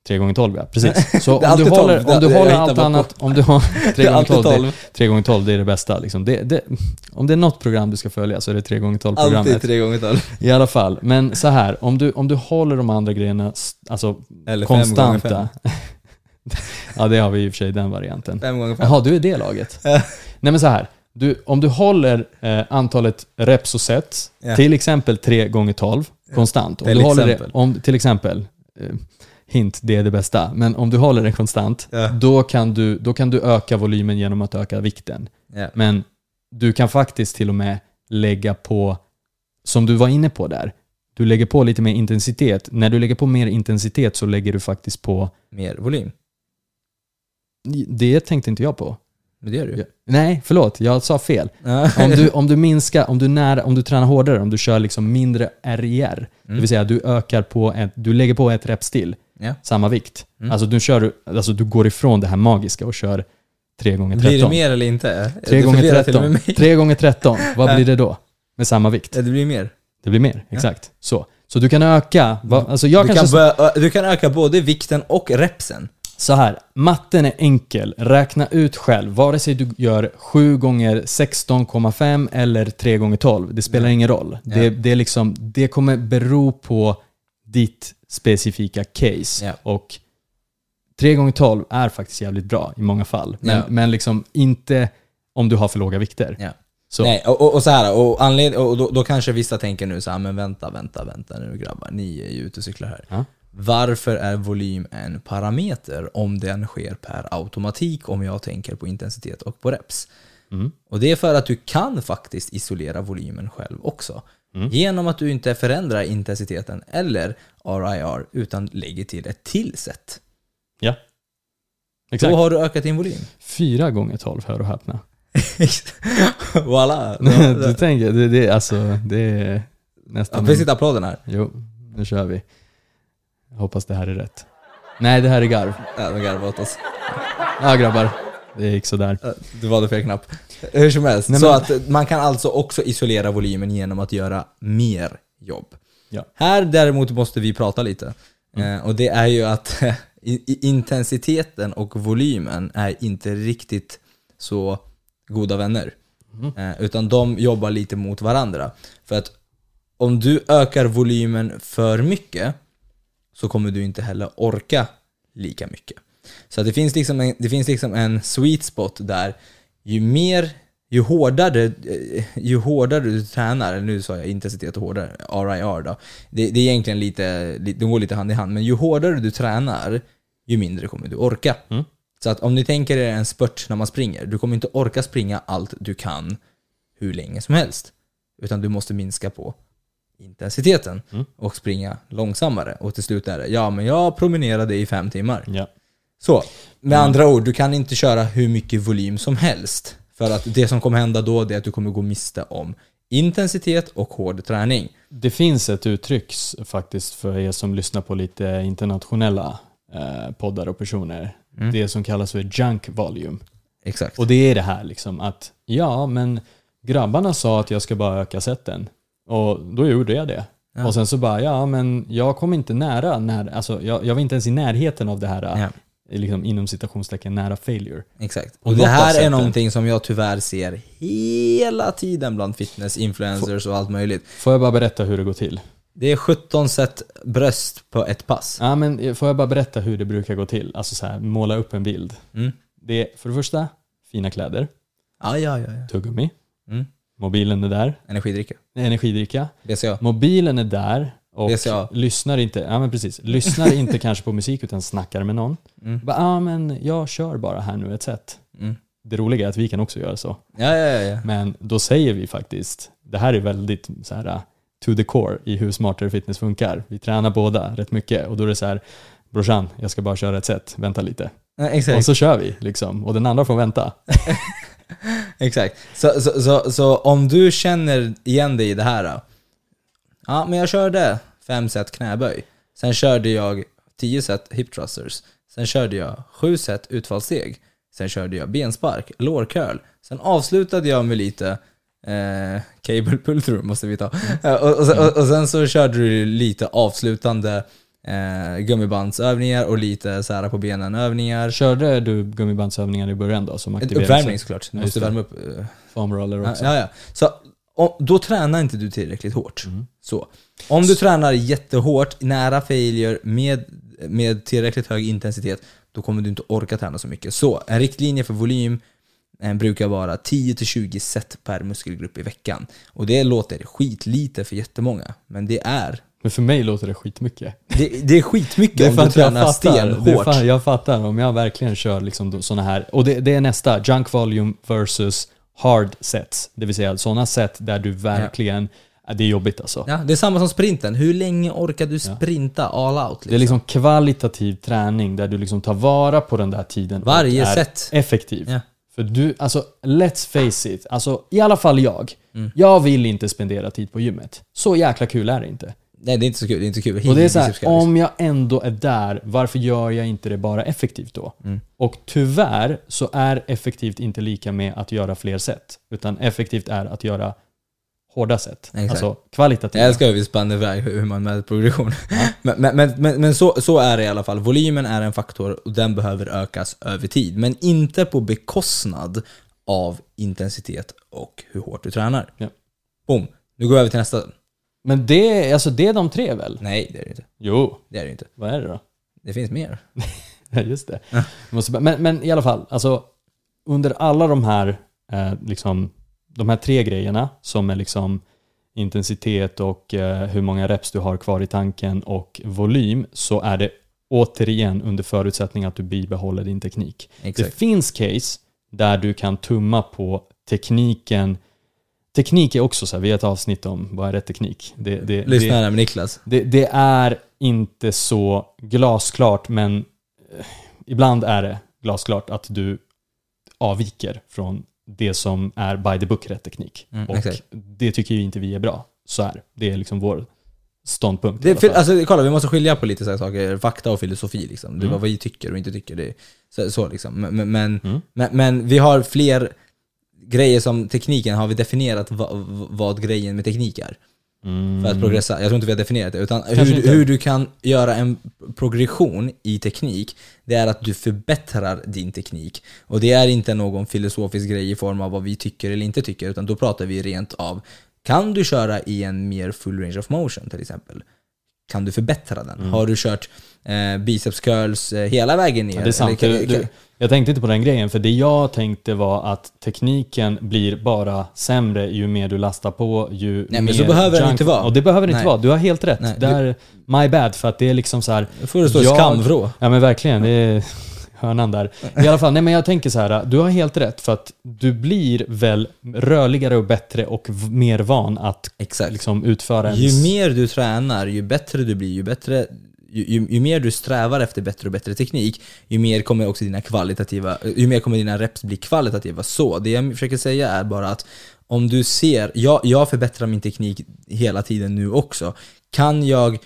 3 gånger 12 ja, precis. Så om du alltid håller, 12, om du håller allt annat, om du har 3 Det är gånger alltid 12, det, 12. 3 gånger 12 det är det bästa. Liksom. Det, det, om det är något program du ska följa så är det 3 gånger 12 Alltid programmet. 3 gånger 12 I alla fall. Men så här, om du, om du håller de andra grejerna alltså, Eller 5 gånger 5 konstanta. ja, det har vi i och för sig den varianten. 5 gånger 5 Jaha, du är det laget. Nej men så här. Du, om du håller eh, antalet reps och set, Ja. till exempel 3 gånger 12 konstant. Om Till du håller det, exempel. om, till exempel, eh, hint, det är det bästa. Men om du håller det konstant, Ja. då, kan du, då kan du öka volymen genom att öka vikten. ja. Men du kan faktiskt till och med lägga på, som du var inne på där, du lägger på lite mer intensitet. När du lägger på mer intensitet så lägger du faktiskt på, Mer volym. Det tänkte inte jag på. Men det gör du Ja. Nej, förlåt, jag sa fel. ja. Om du, om du minskar, om du, nära, om du tränar hårdare, om du kör liksom mindre RIR, det Mm. vill säga du ökar på ett, du lägger på ett rep till, Ja. samma vikt. Mm. Alltså, du kör, alltså du går ifrån det här magiska och kör 3 gånger 13. Blir det mer eller inte? 3 Du gånger förvirrar till och 13. med mig. 3 gånger 13, vad Ja. blir det då? Med samma vikt? Ja, Det blir mer. Det blir mer, exakt. Så. Så du kan öka, va, alltså jag Du kanske... kan, börja, du kan öka både vikten och repsen. Så här, matten är enkel. Räkna ut själv. Vare sig du gör 7 gånger 16,5 eller 3 gånger 12. Det spelar ingen roll. Ja. Det, det, är liksom, det kommer bero på ditt specifika case. Ja. Och 3 gånger 12 är faktiskt jävligt bra i många fall. Men, Ja. men liksom inte om du har för låga vikter. Så. Nej, och, och, och så här, och, anled, och då, då kanske vissa tänker nu så här, men vänta, vänta, vänta nu grabbar, ni är ju ute och cyklar här. Ja. Varför är volym en parameter om den sker per automatik om jag tänker på intensitet och på reps? Mm. Och det är för att du kan faktiskt isolera volymen själv också. Mm. Genom att du inte förändrar intensiteten eller RIR utan lägger till ett till sätt. Ja. Exakt. Då har du ökat din volym. 4 gånger 12, hör och häpna. Voila! du tänker, det, det, alltså, det är Ja, nästan... vi sitter applåden här. Jo, nu kör vi. Jag hoppas det här är rätt. Nej, det här är garv. Ja, de garvar åt oss. Ja grabbar, det gick sådär. Du valde fel knapp. Hur som helst. Nej, så men- att man kan alltså också isolera volymen genom att göra mer jobb. Ja. Här däremot måste vi prata lite. Eh, och det är ju att intensiteten och volymen är inte riktigt så goda vänner. Eh, utan de jobbar lite mot varandra. För att om du ökar volymen för mycket så kommer du inte heller orka lika mycket. Så det, finns liksom en, det finns liksom en sweet spot där ju mer, ju hårdare, eh, ju hårdare du tränar, nu sa jag intensitet och hårdare, RIR då. Det, det är egentligen lite, li- det går lite hand i hand, men ju hårdare du tränar, ju mindre kommer du orka. Mm. Så att om ni tänker er en spurt när man springer, du kommer inte orka springa allt du kan hur länge som helst. Utan du måste minska på intensiteten Mm. och springa långsammare. Och till slut är det, ja men jag promenerade i fem timmar. Ja. Så, med andra ord, du kan inte köra hur mycket volym som helst. För att det som kommer hända då, är att du kommer gå miste om intensitet och hård träning. Det finns ett uttryck faktiskt för er som lyssnar på lite internationella eh, poddar och personer. Mm. Det som kallas för junk volume. Exakt. Och det är det här liksom att ja, men grabbarna sa att jag ska bara öka sätten. Och då gjorde jag det. Ja. Och sen så bara, ja men jag kom inte nära, när, alltså jag, jag var inte ens i närheten av det här, Ja. liksom, inom citationstecken, nära failure. Exakt. Och Och det här är någonting som jag tyvärr ser hela tiden bland fitness, influencers och allt möjligt. Får jag bara berätta hur det går till? Det är 17 set bröst på ett pass. Ja men får jag bara berätta hur det brukar gå till? Alltså så här, måla upp en bild. Mm. Det är för det första, fina kläder, Ja, ja, ja. ja. tuggummi, Mm. Mobilen är där, Energidricka. energidricka, BCA. mobilen är där och VCA. lyssnar inte, ja men precis, lyssnar inte kanske på musik utan snackar med någon. Mm. Bara, ja men jag kör bara här nu ett sätt. Mm. Det roliga är att vi kan också göra så. Ja, ja, ja. Men då säger vi faktiskt, det här är väldigt så här uh, to the core i hur smartare fitness funkar. Vi tränar båda rätt mycket och då är det så här, brorsan, jag ska bara köra ett sätt, vänta lite. Ja, Och så kör vi liksom, och den andra får vänta. Exakt. Så, så, så, så om du känner igen dig i det här. Då. Ja, men jag körde fem set knäböj. Sen körde jag 10 set hip thrusters. Sen körde jag 7 set utfallssteg. Sen körde jag benspark, lår curl. Sen avslutade jag med lite eh, cable pull through måste vi ta. Eh, och, och, och, och sen så körde du lite avslutande eh, gummibandsövningar och lite så här på benen övningar. Körde du gummibandsövningar i början då som Uppvärmning såklart. Du måste värma upp. eh, foam roller Ja, också? ja, ja. Så om, då tränar inte du tillräckligt hårt. Mm. Så. Om du tränar jättehårt, nära failure, med, med tillräckligt hög intensitet, då kommer du inte orka träna så mycket. Så en riktlinje för volym eh, brukar vara 10-20 set per muskelgrupp i veckan. Och det låter skitlite för jättemånga, men det är Men för mig låter det skitmycket. det, det är skitmycket om du tränar det är stenhårt. för, jag fattar om jag verkligen kör liksom sådana här, och det, det är nästa, junk volume versus hard sets. Det vill säga sådana set där du verkligen, ja. det är jobbigt alltså. Ja, det är samma som sprinten. Hur länge orkar du sprinta all out? Det är liksom kvalitativ träning där du liksom tar vara på den där tiden och Varje är set. effektiv. Ja. För du, alltså let's face it, alltså i alla fall jag. Mm. Jag vill inte spendera tid på gymmet. Så jäkla kul är det inte. Nej, det är inte så kul. Det är inte kul. Och det är så här, om jag ändå är där, varför gör jag inte det bara effektivt då? Mm. Och tyvärr så är effektivt inte lika med att göra fler sätt. Utan effektivt är att göra hårda sätt. Exakt. Alltså kvalitativa. Jag älskar hur vi spann iväg hur man mäter progression. men men, men, men, men så, så är det i alla fall. Volymen är en faktor och den behöver ökas över tid. Men inte på bekostnad av intensitet och hur hårt du tränar. Ja. Boom. Nu går vi över till nästa. Men det, alltså det är de tre väl? Nej, det är det inte. Jo, Det är det inte. vad är det då? Det finns mer. Just det. Måste, men, men i alla fall, alltså under alla de här, eh, liksom, de här tre grejerna som är liksom intensitet och eh, hur många reps du har kvar i tanken och volym så är det återigen under förutsättning att du bibehåller din teknik. Det Exakt. finns case där du kan tumma på tekniken. Teknik är också så här, vi har ett avsnitt om vad är rätt teknik. Det, det, Lyssna det, med Niklas. det, det är inte så glasklart, men eh, ibland är det glasklart att du avviker från det som är by the book rätt teknik. Mm, och exakt. det tycker ju inte vi är bra. Så är det. Är liksom vår ståndpunkt. Det, för, alltså, kolla, vi måste skilja på lite så här saker, fakta och filosofi. Liksom. Det Mm. vad vi tycker och inte tycker. Det är, så, så liksom. men, men, Mm. men, men vi har fler grejer som tekniken, har vi definierat va, vad grejen med teknik är? För att progressa. Jag tror inte vi har definierat det. Utan hur, hur du kan göra en progression i teknik, det är att du förbättrar din teknik. Och det är inte någon filosofisk grej i form av vad vi tycker eller inte tycker, utan då pratar vi rent av kan du köra i en mer full range of motion till exempel? Kan du förbättra den? Mm. Har du kört eh, biceps curls eh, hela vägen ner? Ja, det är sant. Eller Du, du, jag tänkte inte på den grejen, för det jag tänkte var att tekniken blir bara sämre ju mer du lastar på, ju Nej, men mer så behöver junk- inte vara. Och det behöver det inte vara. Du har helt rätt. Nej, Där, my bad, för att det är liksom så här. Då får det stå i Jag- skamvrå. Ja men verkligen, det är hörnan där. I alla fall, nej men jag tänker så här, du har helt rätt för att du blir väl rörligare och bättre och mer van att Exakt. liksom utföra en... Ju mer du tränar, ju bättre du blir, ju bättre ju, ju, ju mer du strävar efter bättre och bättre teknik, ju mer kommer också dina kvalitativa, ju mer kommer dina reps bli kvalitativa. Så det jag försöker säga är bara att om du ser, jag, jag förbättrar min teknik hela tiden nu också. Kan jag,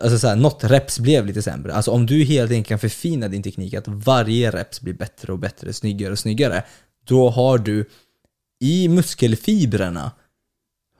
alltså såhär, något reps blev lite sämre. Alltså om du helt enkelt kan förfina din teknik, att varje reps blir bättre och bättre, snyggare och snyggare, då har du i muskelfibrerna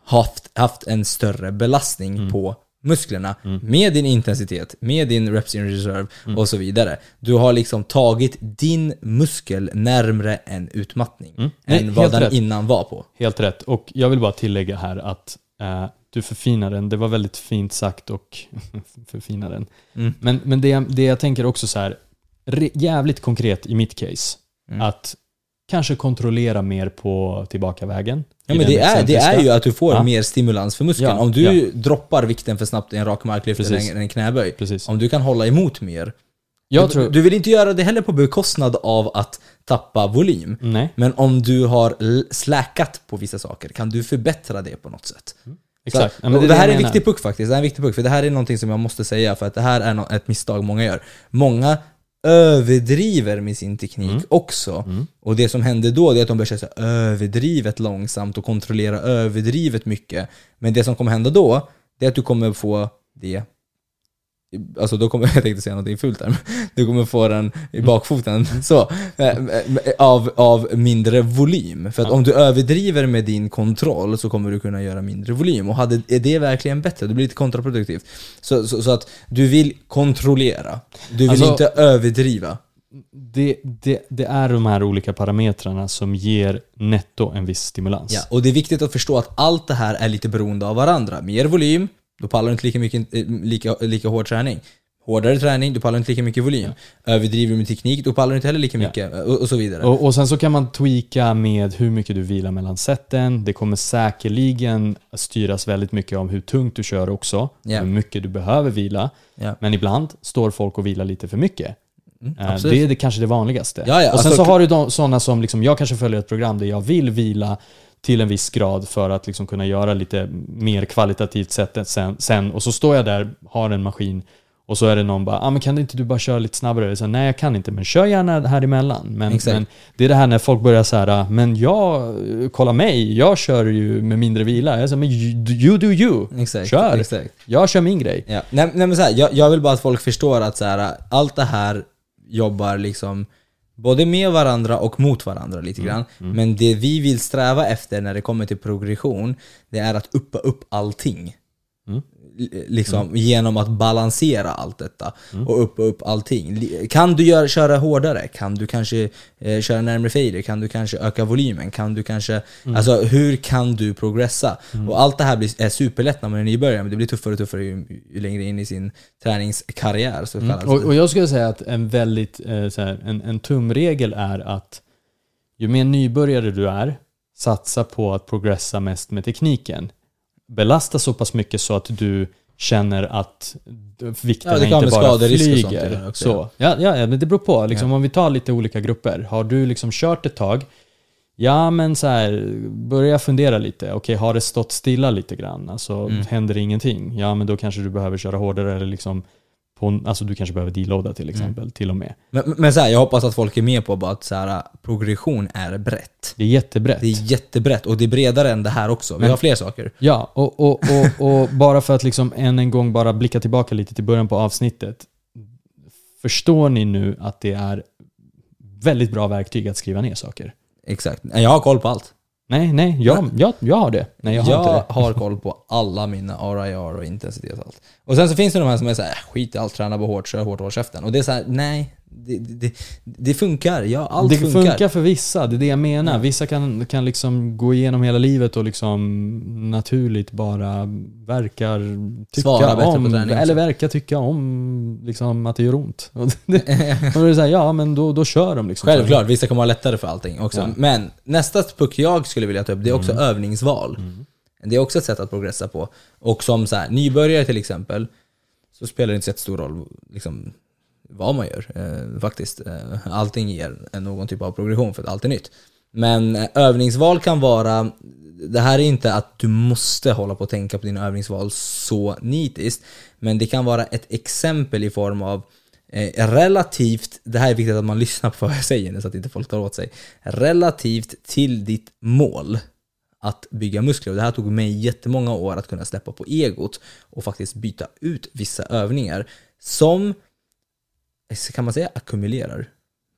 haft, haft en större belastning Mm. på musklerna med din intensitet, med din reps in reserve Mm. och så vidare. Du har liksom tagit din muskel närmre en utmattning Mm. Nej, än vad helt den rätt. innan var på. Helt rätt. Och jag vill bara tillägga här att eh, du förfinar den. Det var väldigt fint sagt och förfinar den. Mm. Men, men det, det jag tänker också så här, re, jävligt konkret i mitt case, Mm. att kanske kontrollera mer på tillbakavägen. Ja men det är, det är ju att du får Ja. mer stimulans för muskeln. Ja, Om du ja. droppar vikten för snabbt i en rak marklyft eller en, knäböj, Precis. om du kan hålla emot mer. Jag du, tror... du vill inte göra det heller på bekostnad av att tappa volym. Nej, Men om du har släkat på vissa saker, kan du förbättra det på något sätt? exakt. Så, det, det här är en viktig puck faktiskt, det här är en viktig puck, för det här är någonting som jag måste säga, för att det här är ett misstag många gör. Många överdriver med sin teknik Mm. också. Och det som händer då är att de börjar köra överdrivet långsamt och kontrollera överdrivet mycket. Men det som kommer hända då, det är att du kommer få det Alltså då kommer, jag tänkte säga någonting fult där, men du kommer få den i bakfoten så, eh, av, av mindre volym. För att om du överdriver med din kontroll så kommer du kunna göra mindre volym. Och hade, är det verkligen bättre? Det blir lite kontraproduktivt. Så, så, så att du vill kontrollera, du vill Alltså- inte överdriva. Det, det, det är de här olika parametrarna som ger netto en viss stimulans. Ja, och det är viktigt att förstå att allt det här är lite beroende av varandra. Mer volym, då pallar du inte lika, mycket, eh, lika, lika hård träning. Hårdare träning, då pallar du inte lika mycket volym. Överdriver du med teknik, då pallar du inte heller lika Ja. mycket. Och, och så vidare. Och, och sen så kan man tweaka med hur mycket du vilar mellan seten. Det kommer säkerligen styras väldigt mycket om hur tungt du kör också. Ja. Hur mycket du behöver vila. Ja. Men ibland står folk och vilar lite för mycket. Mm, Eh, det är det, kanske det vanligaste. Ja, ja, och sen alltså- så har du de, sådana som, liksom, jag kanske följer ett program där jag vill vila till en viss grad för att liksom kunna göra lite mer kvalitativt sätt sen, sen. Och så står jag där, har en maskin och så är det någon bara, ah, men kan inte du bara köra lite snabbare? Så, Nej jag kan inte, men kör gärna här emellan. Men, Exakt. men det är det här när folk börjar så här, "Ah, men jag, kolla mig, jag kör ju med mindre vila. Jag säger, men you, you do you. Exakt, Kör. exakt. Jag kör min grej. Ja. Nej, nej men så här, jag, jag vill bara att folk förstår att så här, allt det här jobbar liksom både med varandra och mot varandra lite grann. Men det vi vill sträva efter när det kommer till progression, det är att uppa upp allting. Mm. Liksom genom att balansera allt detta och uppa upp allting. Kan du göra, köra hårdare? Kan du kanske eh, köra närmare fader? Kan du kanske öka volymen? Kan du kanske, alltså hur kan du progressa? Och allt det här blir, är superlätt när man är nybörjare, men det blir tuffare och tuffare ju, ju längre in i sin träningskarriär. Så kallas Och, och jag skulle säga att en väldigt, eh, så här, en, en tumregel är att ju mer nybörjare du är, satsa på att progressa mest med tekniken. Belasta så pass mycket så att du känner att vikterna Ja, inte bara sånt flyger. också, så. Ja, ja, ja, men det beror på. Liksom, Om vi tar lite olika grupper. Har du liksom kört ett tag, ja men så här, börja fundera lite. Okej, har det stått stilla lite grann? Alltså, Mm. händer ingenting? Ja, men då kanske du behöver köra hårdare eller liksom på, alltså du kanske behöver deloada till exempel, till och med. Men, men så här, jag hoppas att folk är med på att så här, progression är brett. Det är jättebrett. Det är jättebrett och det är bredare än det här också. Vi Men- har fler saker. Ja, och, och, och, och bara för att liksom än en gång bara blicka tillbaka lite till början på avsnittet. Förstår ni nu att det är väldigt bra verktyg att skriva ner saker? Exakt. Jag har koll på allt. Nej, nej, jag, jag, jag har det. Nej, jag har inte det. har koll på alla mina RIR och intensitet och allt. Och sen så finns det de här som är såhär, skit i allt, träna bara hårt, kör hårt, håll käften. Och det är såhär, nej. Det, det, det funkar. Ja, allt det funkar. funkar. för vissa, det är det jag menar. Vissa kan, kan liksom gå igenom hela livet och liksom naturligt bara verkar tycka Svara om, träning eller verkar tycka om liksom, att det gör ont. Och det, och då är det så här, ja men då, då kör de liksom. Självklart, vissa kommer ha lättare för allting också. Ja. Men nästa puck jag skulle vilja ta upp, det är också övningsval. Mm. Det är också ett sätt att progressa på. Och som så här, nybörjare till exempel, så spelar det inte så jättestor roll liksom, vad man gör eh, faktiskt. Eh, allting ger någon typ av progression för att allt är nytt. Men eh, övningsval kan vara, det här är inte att du måste hålla på och tänka på dina övningsval så nitiskt, men det kan vara ett exempel i form av eh, relativt, det här är viktigt att man lyssnar på vad jag säger nu så att inte folk tar åt sig, relativt till ditt mål att bygga muskler. Och det här tog mig jättemånga år att kunna släppa på egot och faktiskt byta ut vissa övningar som, kan man säga ackumulerar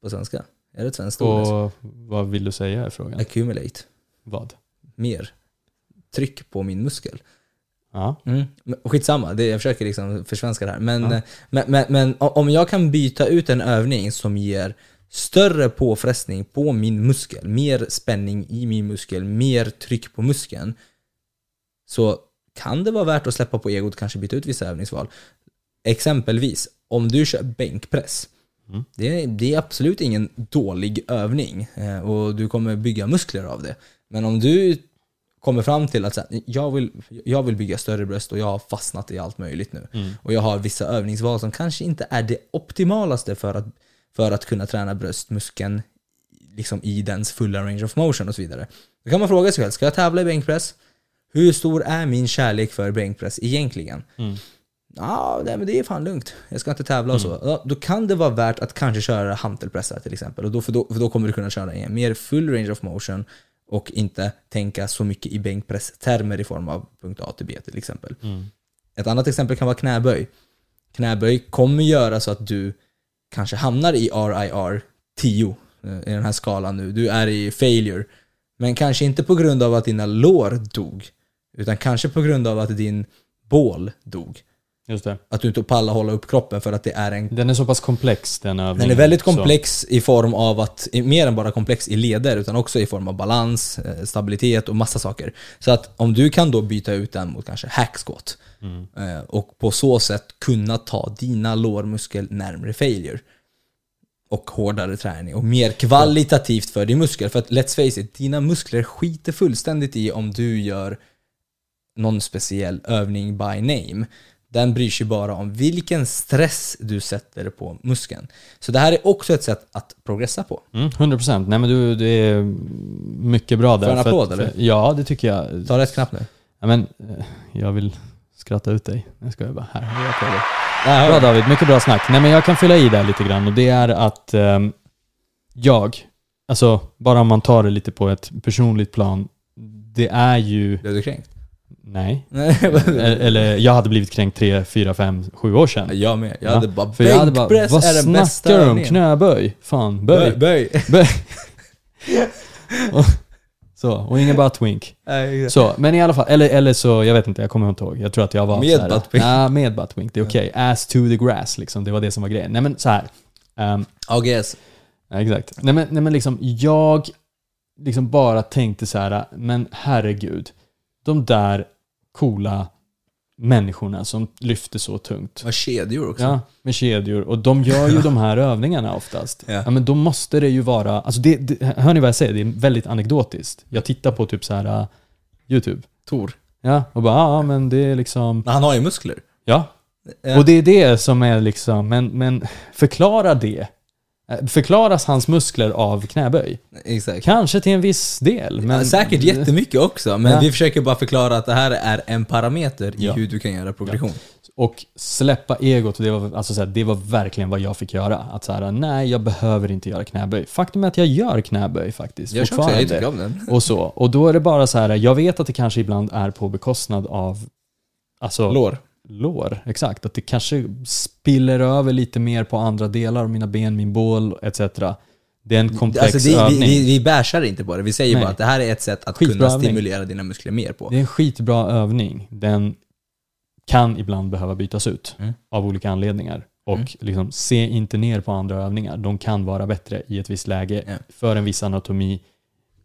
på svenska? Är det ett svenskt ord? Och vad vill du säga är frågan? Accumulate. Vad? Mer tryck på min muskel. Ja. Mm. Skitsamma, det, jag försöker liksom försvenska det här. Men, Ja. eh, men, men, men om jag kan byta ut en övning som ger större påfrestning på min muskel, mer spänning i min muskel, mer tryck på muskeln, så kan det vara värt att släppa på egot och kanske byta ut vissa övningsval. Exempelvis, om du kör bänkpress, Mm. det, är, det är absolut ingen dålig övning eh, och du kommer bygga muskler av det. Men om du kommer fram till att så här, jag, vill, jag vill bygga större bröst och jag har fastnat i allt möjligt nu. Mm. Och jag har vissa övningsval som kanske inte är det optimalaste för att, för att kunna träna bröstmuskeln liksom i dens fulla range of motion och så vidare. Då kan man fråga sig själv, ska jag tävla i bänkpress? Hur stor är min kärlek för bänkpress egentligen? Mm. Ja, nej, men det är fan lugnt. Jag ska inte tävla och så. Ja, då kan det vara värt att kanske köra hantelpressar till exempel. Och då, för, då, för då kommer du kunna köra i en mer full range of motion och inte tänka så mycket i bänkpresstermer i form av punkt A till B till exempel. Mm. Ett annat exempel kan vara knäböj. Knäböj kommer göra så att du kanske hamnar i RIR 10 eh, i den här skalan nu. Du är i failure. Men kanske inte på grund av att dina lår dog. Utan kanske på grund av att din bål dog. Just det. Att du inte pallar hålla upp kroppen för att det är en Den är så pass komplex den övningen. den är väldigt så- komplex i form av att, mer än bara komplex i leder, utan också i form av balans, eh, stabilitet och massa saker. Så att om du kan då byta ut den mot kanske hack squat Mm. eh, och på så sätt kunna ta dina lårmuskel närmre failure och hårdare träning och mer kvalitativt för din muskel. För att let's face it, dina muskler skiter fullständigt i om du gör någon speciell övning by name. Den bryr sig bara om vilken stress du sätter på muskeln. Så det här är också ett sätt att progressa på. Mm, 100%. Nej men du, det är mycket bra där. Får jag en applåd, eller? Ja, det tycker jag. Ta rätt knapp nu. Ja, men, eh, jag vill skratta ut dig. Jag ska bara, här har jag applåder. Ja, Bra David, mycket bra snack. Nej men jag kan fylla i där lite grann och det är att ehm, jag, alltså bara om man tar det lite på ett personligt plan, det är ju, Blev du kränkt? Nej, Nej, E- eller jag hade blivit kränkt 3, 4, 5, 7 år sedan. jag med. Jag Ja, hade bara För jag hade bara, bänkpress vad är den bästa snackar du om? övningen." Knäböj? Fan, böj. Böj. böj. böj. och, så, och ingen. Nej, exakt. Så, men i alla fall, eller, eller så, jag vet inte, jag kommer inte ihåg. Jag tror att jag var Med så här, buttwink. Ja, med buttwink. Det är okej. Ass to the grass liksom, det var det som var grejen. Nej men så här. ehm, AGS. Ja, exakt. Nej men, nej men liksom, jag liksom bara tänkte så här, men herregud. De där coola människorna som lyfter så tungt. Och kedjor också. Ja, med kedjor. Och de gör ju de här övningarna oftast. Ja. Ja. men då måste det ju vara, alltså det, det, hör ni vad jag säger? Det är väldigt anekdotiskt. Jag tittar på typ så här uh, YouTube. Tor. Ja, och bara, ja men det är liksom, Men han har ju muskler. ja. Ja. Och det är det som är liksom, men, men förklara det. Eh, Förklaras hans muskler av knäböj? Exakt. Kanske till en viss del, men... ja, säkert jättemycket också, men Ja. vi försöker bara förklara att det här är en parameter i Ja. hur du kan göra progression. och släppa egot, det var, alltså så här, det var verkligen vad jag fick göra. Att så här, nej jag behöver inte göra knäböj. Faktum är att jag gör knäböj faktiskt Jag kör också, jag tycker om den. och så. Och då är det bara så här, jag vet att det kanske ibland är på bekostnad av alltså, Lår. Lår. Exakt, att det kanske spiller över lite mer på andra delar av mina ben, min bål etc. Det är en komplex Alltså det, vi, övning. vi, vi bashar inte på det, vi säger Nej. bara att det här är ett sätt att Skitbra kunna övning. stimulera dina muskler mer på. Det är en skitbra övning. Den kan ibland behöva bytas ut Mm. av olika anledningar. Och Mm. liksom, se inte ner på andra övningar. De kan vara bättre i ett visst läge Ja. för en viss anatomi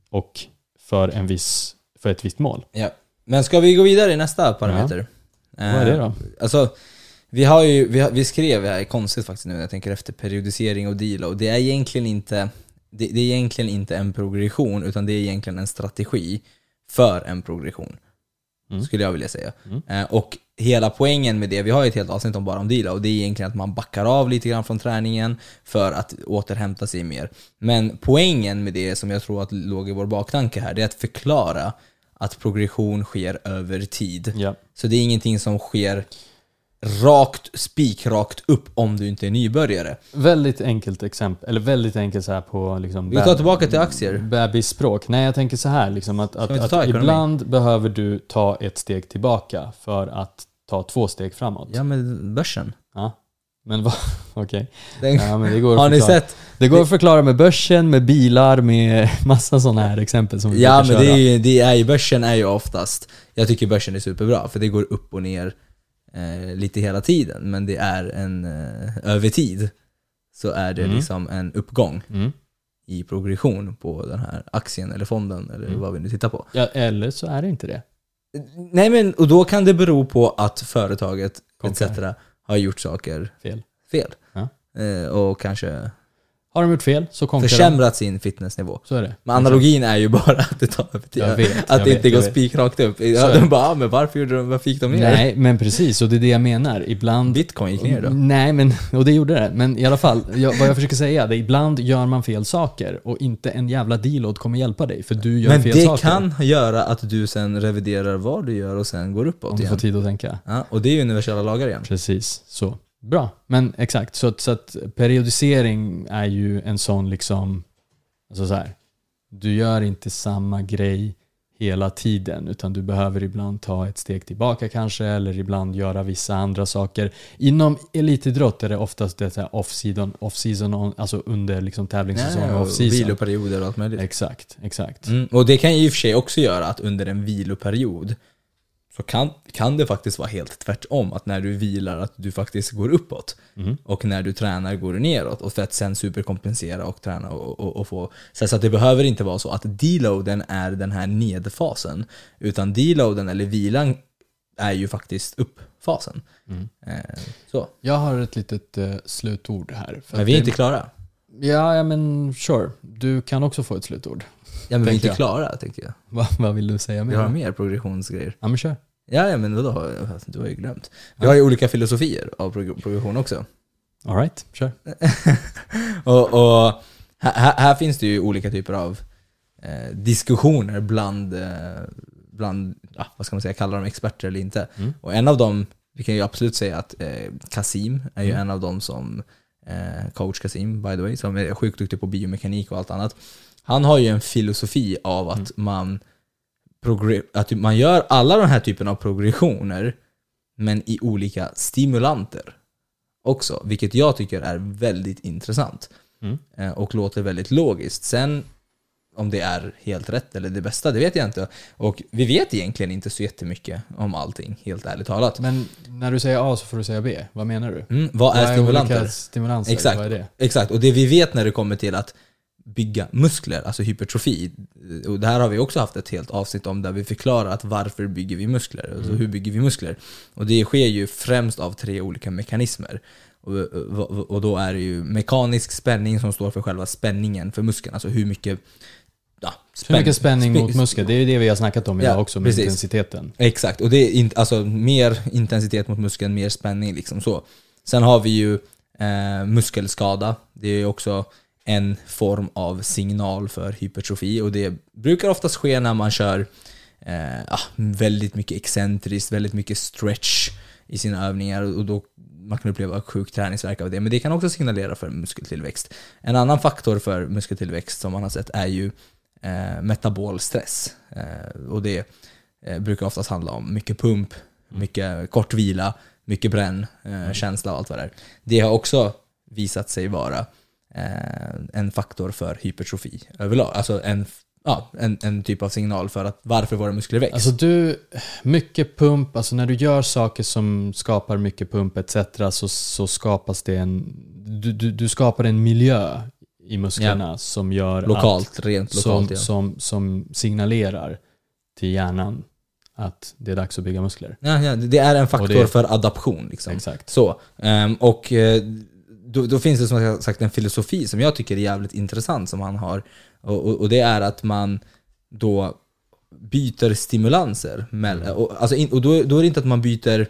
och för, en viss, för ett visst mål. Ja. Men ska vi gå vidare i nästa parameter? Vad är det då? Eh, Alltså, vi har ju, vi, har, vi skrev, det här är konstigt faktiskt nu när jag tänker efter, periodisering och deload. Det är egentligen inte, det, det är egentligen inte en progression, utan det är egentligen en strategi för en progression. Mm. Skulle jag vilja säga. Mm. Eh, och hela poängen med det, vi har ju ett helt avsnitt om bara om deload, det är egentligen att man backar av lite grann från träningen för att återhämta sig mer. Men poängen med det som jag tror att låg i vår baktanke här, det är att förklara att progression sker över tid. Ja. Så det är ingenting som sker rakt, spikrakt upp om du inte är nybörjare. Väldigt enkelt exempel, eller väldigt enkelt så här på liksom Vi tar tillbaka till aktier. bebisspråk. Nej, jag tänker så här liksom att, att, att ibland behöver du ta ett steg tillbaka för att ta två steg framåt. Ja men börsen. Ja. Men vad, okej. Den, Ja, men det går att har ni sett? Det går att förklara med börsen, med bilar, med massa sådana här exempel som vi Ja men det är, ju- det är ju, börsen är ju oftast, jag tycker börsen är superbra för det går upp och ner eh, lite hela tiden. Men det är en, eh, över tid så är det Mm. liksom en uppgång Mm. i progression på den här aktien eller fonden eller Mm. vad vi nu tittar på. Ja, eller så är det inte det. Nej men, och då kan det bero på att företaget etc. Har gjort saker Fel. fel. Ja. Eh, och kanske Har de gjort fel så de. försämrat sin fitnessnivå. Så är det. Men analogin är ju bara att det tar över tid. Jag vet, att jag det inte går spikrakt upp. är Ja, det. de bara, ah, men varför, gjorde de, varför gick de ner? Nej, men precis. Och det är det jag menar. Ibland... Bitcoin gick ner då. Nej, men, och det gjorde det. Men i alla fall, jag, vad jag försöker säga är att ibland gör man fel saker och inte en jävla deload kommer hjälpa dig. För du gör Men fel det saker. kan göra att du sen reviderar vad du gör och sen går uppåt Om du igen. får tid att tänka. Ja, och det är ju universella lagar igen. Precis, så. Bra, men exakt. Så, att- så att periodisering är ju en sån liksom, alltså så här. Du gör inte samma grej hela tiden utan du behöver ibland ta ett steg tillbaka kanske eller ibland göra vissa andra saker. Inom elitidrott är det oftast det här off-season, off-season, on- alltså under liksom tävlingssäsong och och off-season. viloperioder och allt möjligt. Exakt, exakt. Mm, och det kan ju i och för sig också göra att under en viloperiod så kan, kan det faktiskt vara helt tvärtom. Att när du vilar att du faktiskt går uppåt. Mhm. Och när du tränar går du neråt. Och för att sen superkompensera och träna och, och, och få... Så så att det behöver inte vara så att deloaden är den här nedfasen. Utan deloaden eller vilan är ju faktiskt uppfasen. Mm. Eh, så. Jag har ett litet eh, slutord här. för Men vi är inte klara. Ja, ja, men sure. Du kan också få ett slutord. Ja men vi är inte jag. klara tänkte jag. Va, vad vill du säga Vi mer? har mer progressionsgrejer. Ja, men kör. Ja, ja men vadå? Du har ju glömt. Vi har ju olika filosofier av prog- progression också. Alright, kör. och och här, här- finns det ju olika typer av eh, diskussioner bland, eh, bland ja, vad ska man säga, kallar dem experter eller inte. Mm. Och en av dem, vi kan ju absolut säga att eh, Kasim är ju Mm. en av dem som, eh, coach Kasim by the way, som är sjukt duktig på biomekanik och allt annat. Han har ju en filosofi av att Mm. man att man gör alla de här typen av progressioner men i olika stimulanter också, vilket jag tycker är väldigt intressant Mm. eh, och låter väldigt logiskt. Sen om det är helt rätt eller det bästa, det vet jag inte. Och vi vet egentligen inte så jättemycket om allting, helt ärligt talat. Men när du säger A så får du säga B. Vad menar du? Mm, vad är stimulanter? olika stimulanser? Exakt. Vad är det? Exakt, och det vi vet när det kommer till att bygga muskler, alltså hypertrofi, och det här har vi också haft ett helt avsnitt om där vi förklarar att varför bygger vi muskler, alltså hur bygger vi muskler? Och det sker ju främst av tre olika mekanismer. Och, och, och då är det ju mekanisk spänning som står för själva spänningen för muskeln, alltså hur mycket ja, Hur mycket spänning spä- mot muskel? Det är ju det vi har snackat om idag Ja, också med precis. intensiteten. Exakt, och det är in, alltså mer intensitet mot muskeln, mer spänning liksom så. Sen har vi ju eh, muskelskada. Det är också en form av signal för hypertrofi och det brukar oftast ske när man kör eh, ah, väldigt mycket excentriskt, väldigt mycket stretch i sina övningar och då man kan uppleva sjuk träningsvärk av det. Men det kan också signalera för muskeltillväxt. En annan faktor för muskeltillväxt som man har sett är ju eh, metabol stress. Eh, och det eh, brukar oftast handla om mycket pump, mycket kort vila, mycket bränn, eh, känsla och allt vad det är. Det har också visat sig vara en faktor för hypertrofi överlag. Alltså en, ja, en, en typ av signal för att varför våra muskler växer. Alltså du, mycket pump, alltså när du gör saker som skapar mycket pump etc. så, så skapas det en, du, du, du skapar en miljö i musklerna som gör lokalt, att, rent som, lokalt. ja. som, som signalerar till hjärnan att det är dags att bygga muskler. Ja, ja, det är en faktor det- för adaption. Liksom. Exakt. Så, ehm, och eh, då, då finns det som sagt en filosofi som jag tycker är jävligt intressant som han har. Och, och, och det är att man då byter stimulanser. Mell- och, alltså in, och då, då är det inte att man byter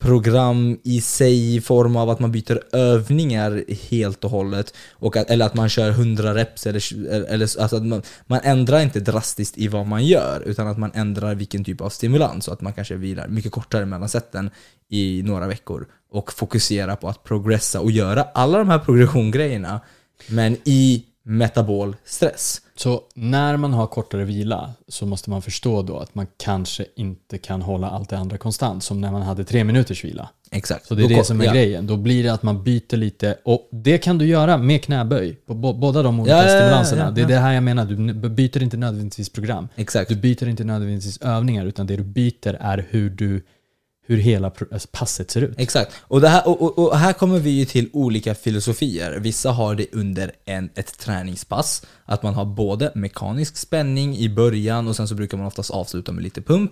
program i sig i form av att man byter övningar helt och hållet. Och att, eller att man kör 100 reps. Eller, eller, alltså att man, man ändrar inte drastiskt i vad man gör, utan att man ändrar vilken typ av stimulans. Så att man kanske vilar mycket kortare mellan sätten i några veckor och fokuserar på att progressa och göra alla de här progressiongrejerna, men i metabol stress. Så när man har kortare vila så måste man förstå då att man kanske inte kan hålla allt det andra konstant som när man hade tre minuters vila. Exakt. Så det är Då det som är ja. grejen. Då blir det att man byter lite och det kan du göra med knäböj på båda de olika Ja, stimulanserna. ja, Det är det här jag menar. Du byter inte nödvändigtvis program. Exakt. Du byter inte nödvändigtvis övningar utan det du byter är hur, du, hur hela alltså passet ser ut. Exakt. Och, här, och, och, här kommer vi ju till olika filosofier. Vissa har det under en, ett träningspass. Att man har både mekanisk spänning i början och sen så brukar man oftast avsluta med lite pump.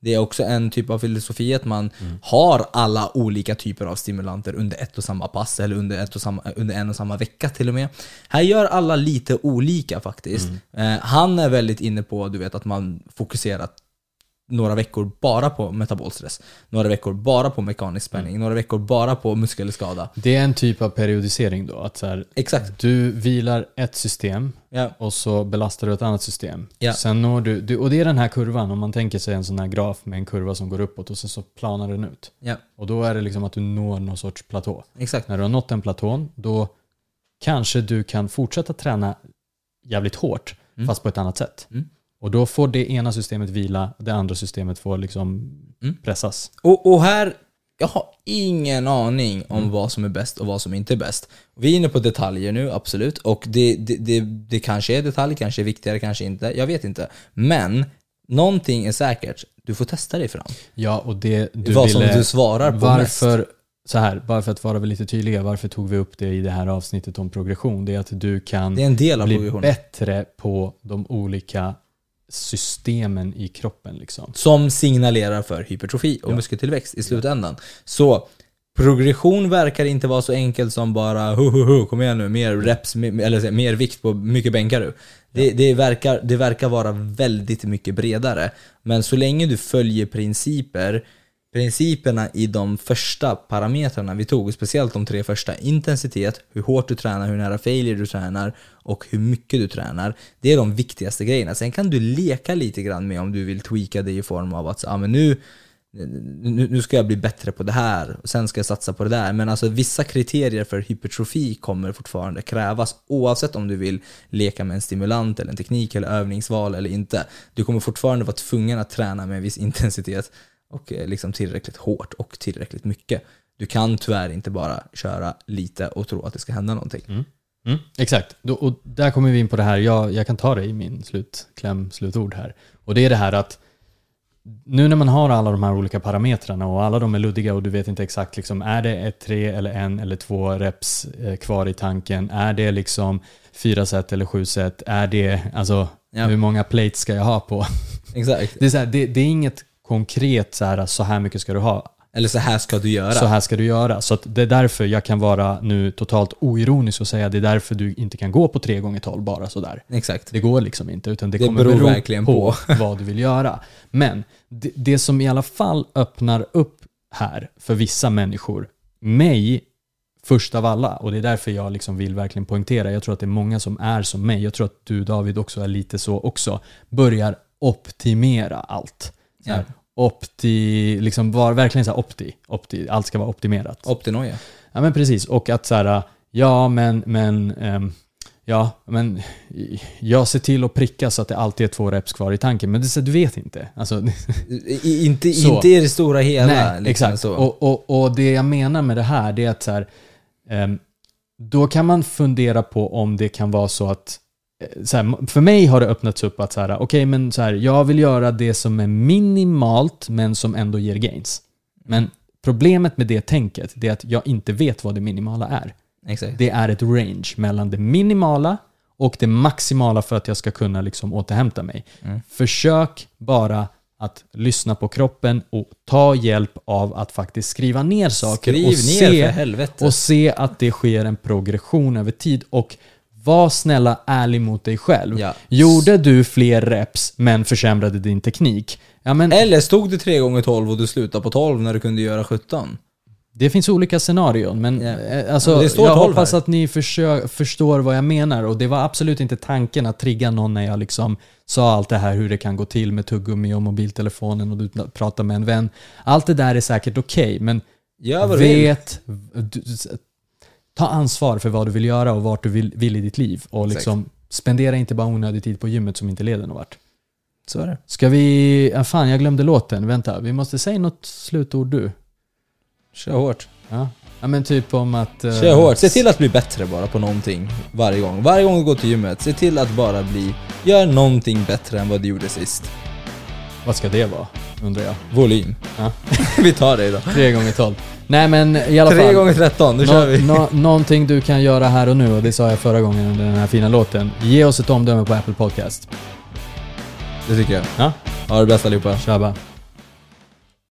Det är också en typ av filosofi att man har alla olika typer av stimulanter under ett och samma pass eller under, ett och samma, under en och samma vecka till och med. Här gör alla lite olika faktiskt. Eh, han är väldigt inne på du vet, att man fokuserar några veckor bara på metabolstress, några veckor bara på mekanisk spänning, några veckor bara på muskelskada. Det är en typ av periodisering då. Att så här, Exakt. du vilar ett system Ja. och så belastar du ett annat system. Ja. Sen når du, du, och det är den här kurvan, om man tänker sig en sån här graf med en kurva som går uppåt och sen så planar den ut. Ja, Och då är det liksom att du når någon sorts platå. exakt. När du har nått den platån, då kanske du kan fortsätta träna jävligt hårt, Mm. fast på ett annat sätt. Mm. Och då får det ena systemet vila, det andra systemet får liksom Mm. pressas. Och, och här, jag har ingen aning om vad som är bäst och vad som inte är bäst. Vi är inne på detaljer nu, absolut. Och det, det, det, det kanske är detalj, kanske är viktigare, kanske inte. Jag vet inte. Men någonting är säkert. Du får testa dig fram. Ja, och det du vad som ville, du svarar på mest. varför, så här, bara för att vara lite tydliga, varför tog vi upp det i det här avsnittet om progression? Det är att du kan Det är en del av bli bättre på de olika systemen i kroppen. Liksom. som signalerar för hypertrofi och Ja. muskeltillväxt i slutändan. Så progression verkar inte vara så enkelt som bara hu, hu, hu, kom igen nu, mer reps, eller mer vikt på mycket bänkar du. Det, det, verkar, det verkar vara väldigt mycket bredare. Men så länge du följer principer, principerna i de första parametrarna vi tog, speciellt de tre första, intensitet, hur hårt du tränar, hur nära failure du tränar och hur mycket du tränar. Det är de viktigaste grejerna. Sen kan du leka lite grann med om du vill tweaka det i form av att ah, men nu, nu, nu ska jag bli bättre på det här och sen ska jag satsa på det där. Men alltså vissa kriterier för hypertrofi kommer fortfarande krävas oavsett om du vill leka med en stimulant eller en teknik eller övningsval eller inte. Du kommer fortfarande vara tvungen att träna med en viss intensitet och eh, liksom tillräckligt hårt och tillräckligt mycket. Du kan tyvärr inte bara köra lite och tro att det ska hända någonting. Mm, exakt, Då, och där kommer vi in på det här, jag, jag kan ta det i min slutkläm, slutord här. Och det är det här att nu när man har alla de här olika parametrarna och alla de är luddiga och du vet inte exakt, liksom, är det ett tre eller en eller två reps eh, kvar i tanken? Är det liksom fyra set eller sju set? Är det, alltså, Ja. hur många plates ska jag ha på? Exakt. Det är, så här, det, det är inget konkret så här, så här mycket ska du ha. Eller så här ska du göra. Så här ska du göra. Så att det är därför jag kan vara nu totalt oironisk och säga det är därför du inte kan gå på 3 gånger 12 bara sådär. Exakt. Det går liksom inte, utan det, Det kommer beror bero verkligen på, vad du vill göra. Men det, det som i alla fall öppnar upp här för vissa människor, mig först av alla, och det är därför jag liksom vill verkligen poängtera, jag tror att det är många som är som mig, jag tror att du David också är lite så också, börjar optimera allt. Så här, opti, liksom var verkligen så här opti, opti, allt ska vara optimerat. Optinoja. Ja men precis, och att så här, ja men, men, ehm, ja men jag ser till att pricka så att det alltid är två reps kvar i tanken. Men det, så du vet inte. Alltså, I, inte, Så. inte i det stora hela. nej, liksom exakt. Så. Och, och, och det jag menar med det här, det är att så här, ehm, då kan man fundera på om det kan vara så att så här, för mig har det öppnats upp att så här, okej men så här, jag vill göra det som är minimalt men som ändå ger gains. Men problemet med det tänket, det är att jag inte vet vad det minimala är. Exakt. Det är ett range mellan det minimala och det maximala för att jag ska kunna liksom återhämta mig. Mm. Försök bara att lyssna på kroppen och ta hjälp av att faktiskt skriva ner saker Skriv och, ner se, och se att det sker en progression över tid. Och var snälla ärlig mot dig själv. Ja. Gjorde du fler reps men försämrade din teknik? Ja, men Eller stod det 3 gånger 12 och du slutade på 12 när du kunde göra 17? Det finns olika scenarion, men Ja. eh, alltså, Men står jag 12 hoppas här. att ni förstår vad jag menar. Och det var absolut inte tanken att trigga någon när jag liksom sa allt det här hur det kan gå till med tuggummi och mobiltelefonen och du pratar med en vän. Allt det där är säkert okej, men du vill. vet, du, ta ansvar för vad du vill göra och vart du vill, vill i ditt liv. Och liksom, spendera inte bara onödig tid på gymmet som inte leder någon vart. Så är det. Ska vi... Ja, fan, jag glömde låten. Vänta, vi måste säga något slutord du. Kör hårt. Ja, ja men typ om att... eh, Kör hårt. Se till att bli bättre bara på någonting varje gång. Varje gång du går till gymmet, se till att bara bli... Gör någonting bättre än vad du gjorde sist. Vad ska det vara? Undrar jag. Volym. Ja. Vi tar det idag. Tre gånger tolv. Nej men i alla 3 fall. gånger 13, nu nå- kör vi. nå- någonting du kan göra här och nu, och det sa jag förra gången under den här fina låten. Ge oss ett omdöme på Apple Podcast. Det tycker jag. Ja, Ha det bäst allihopa. bara.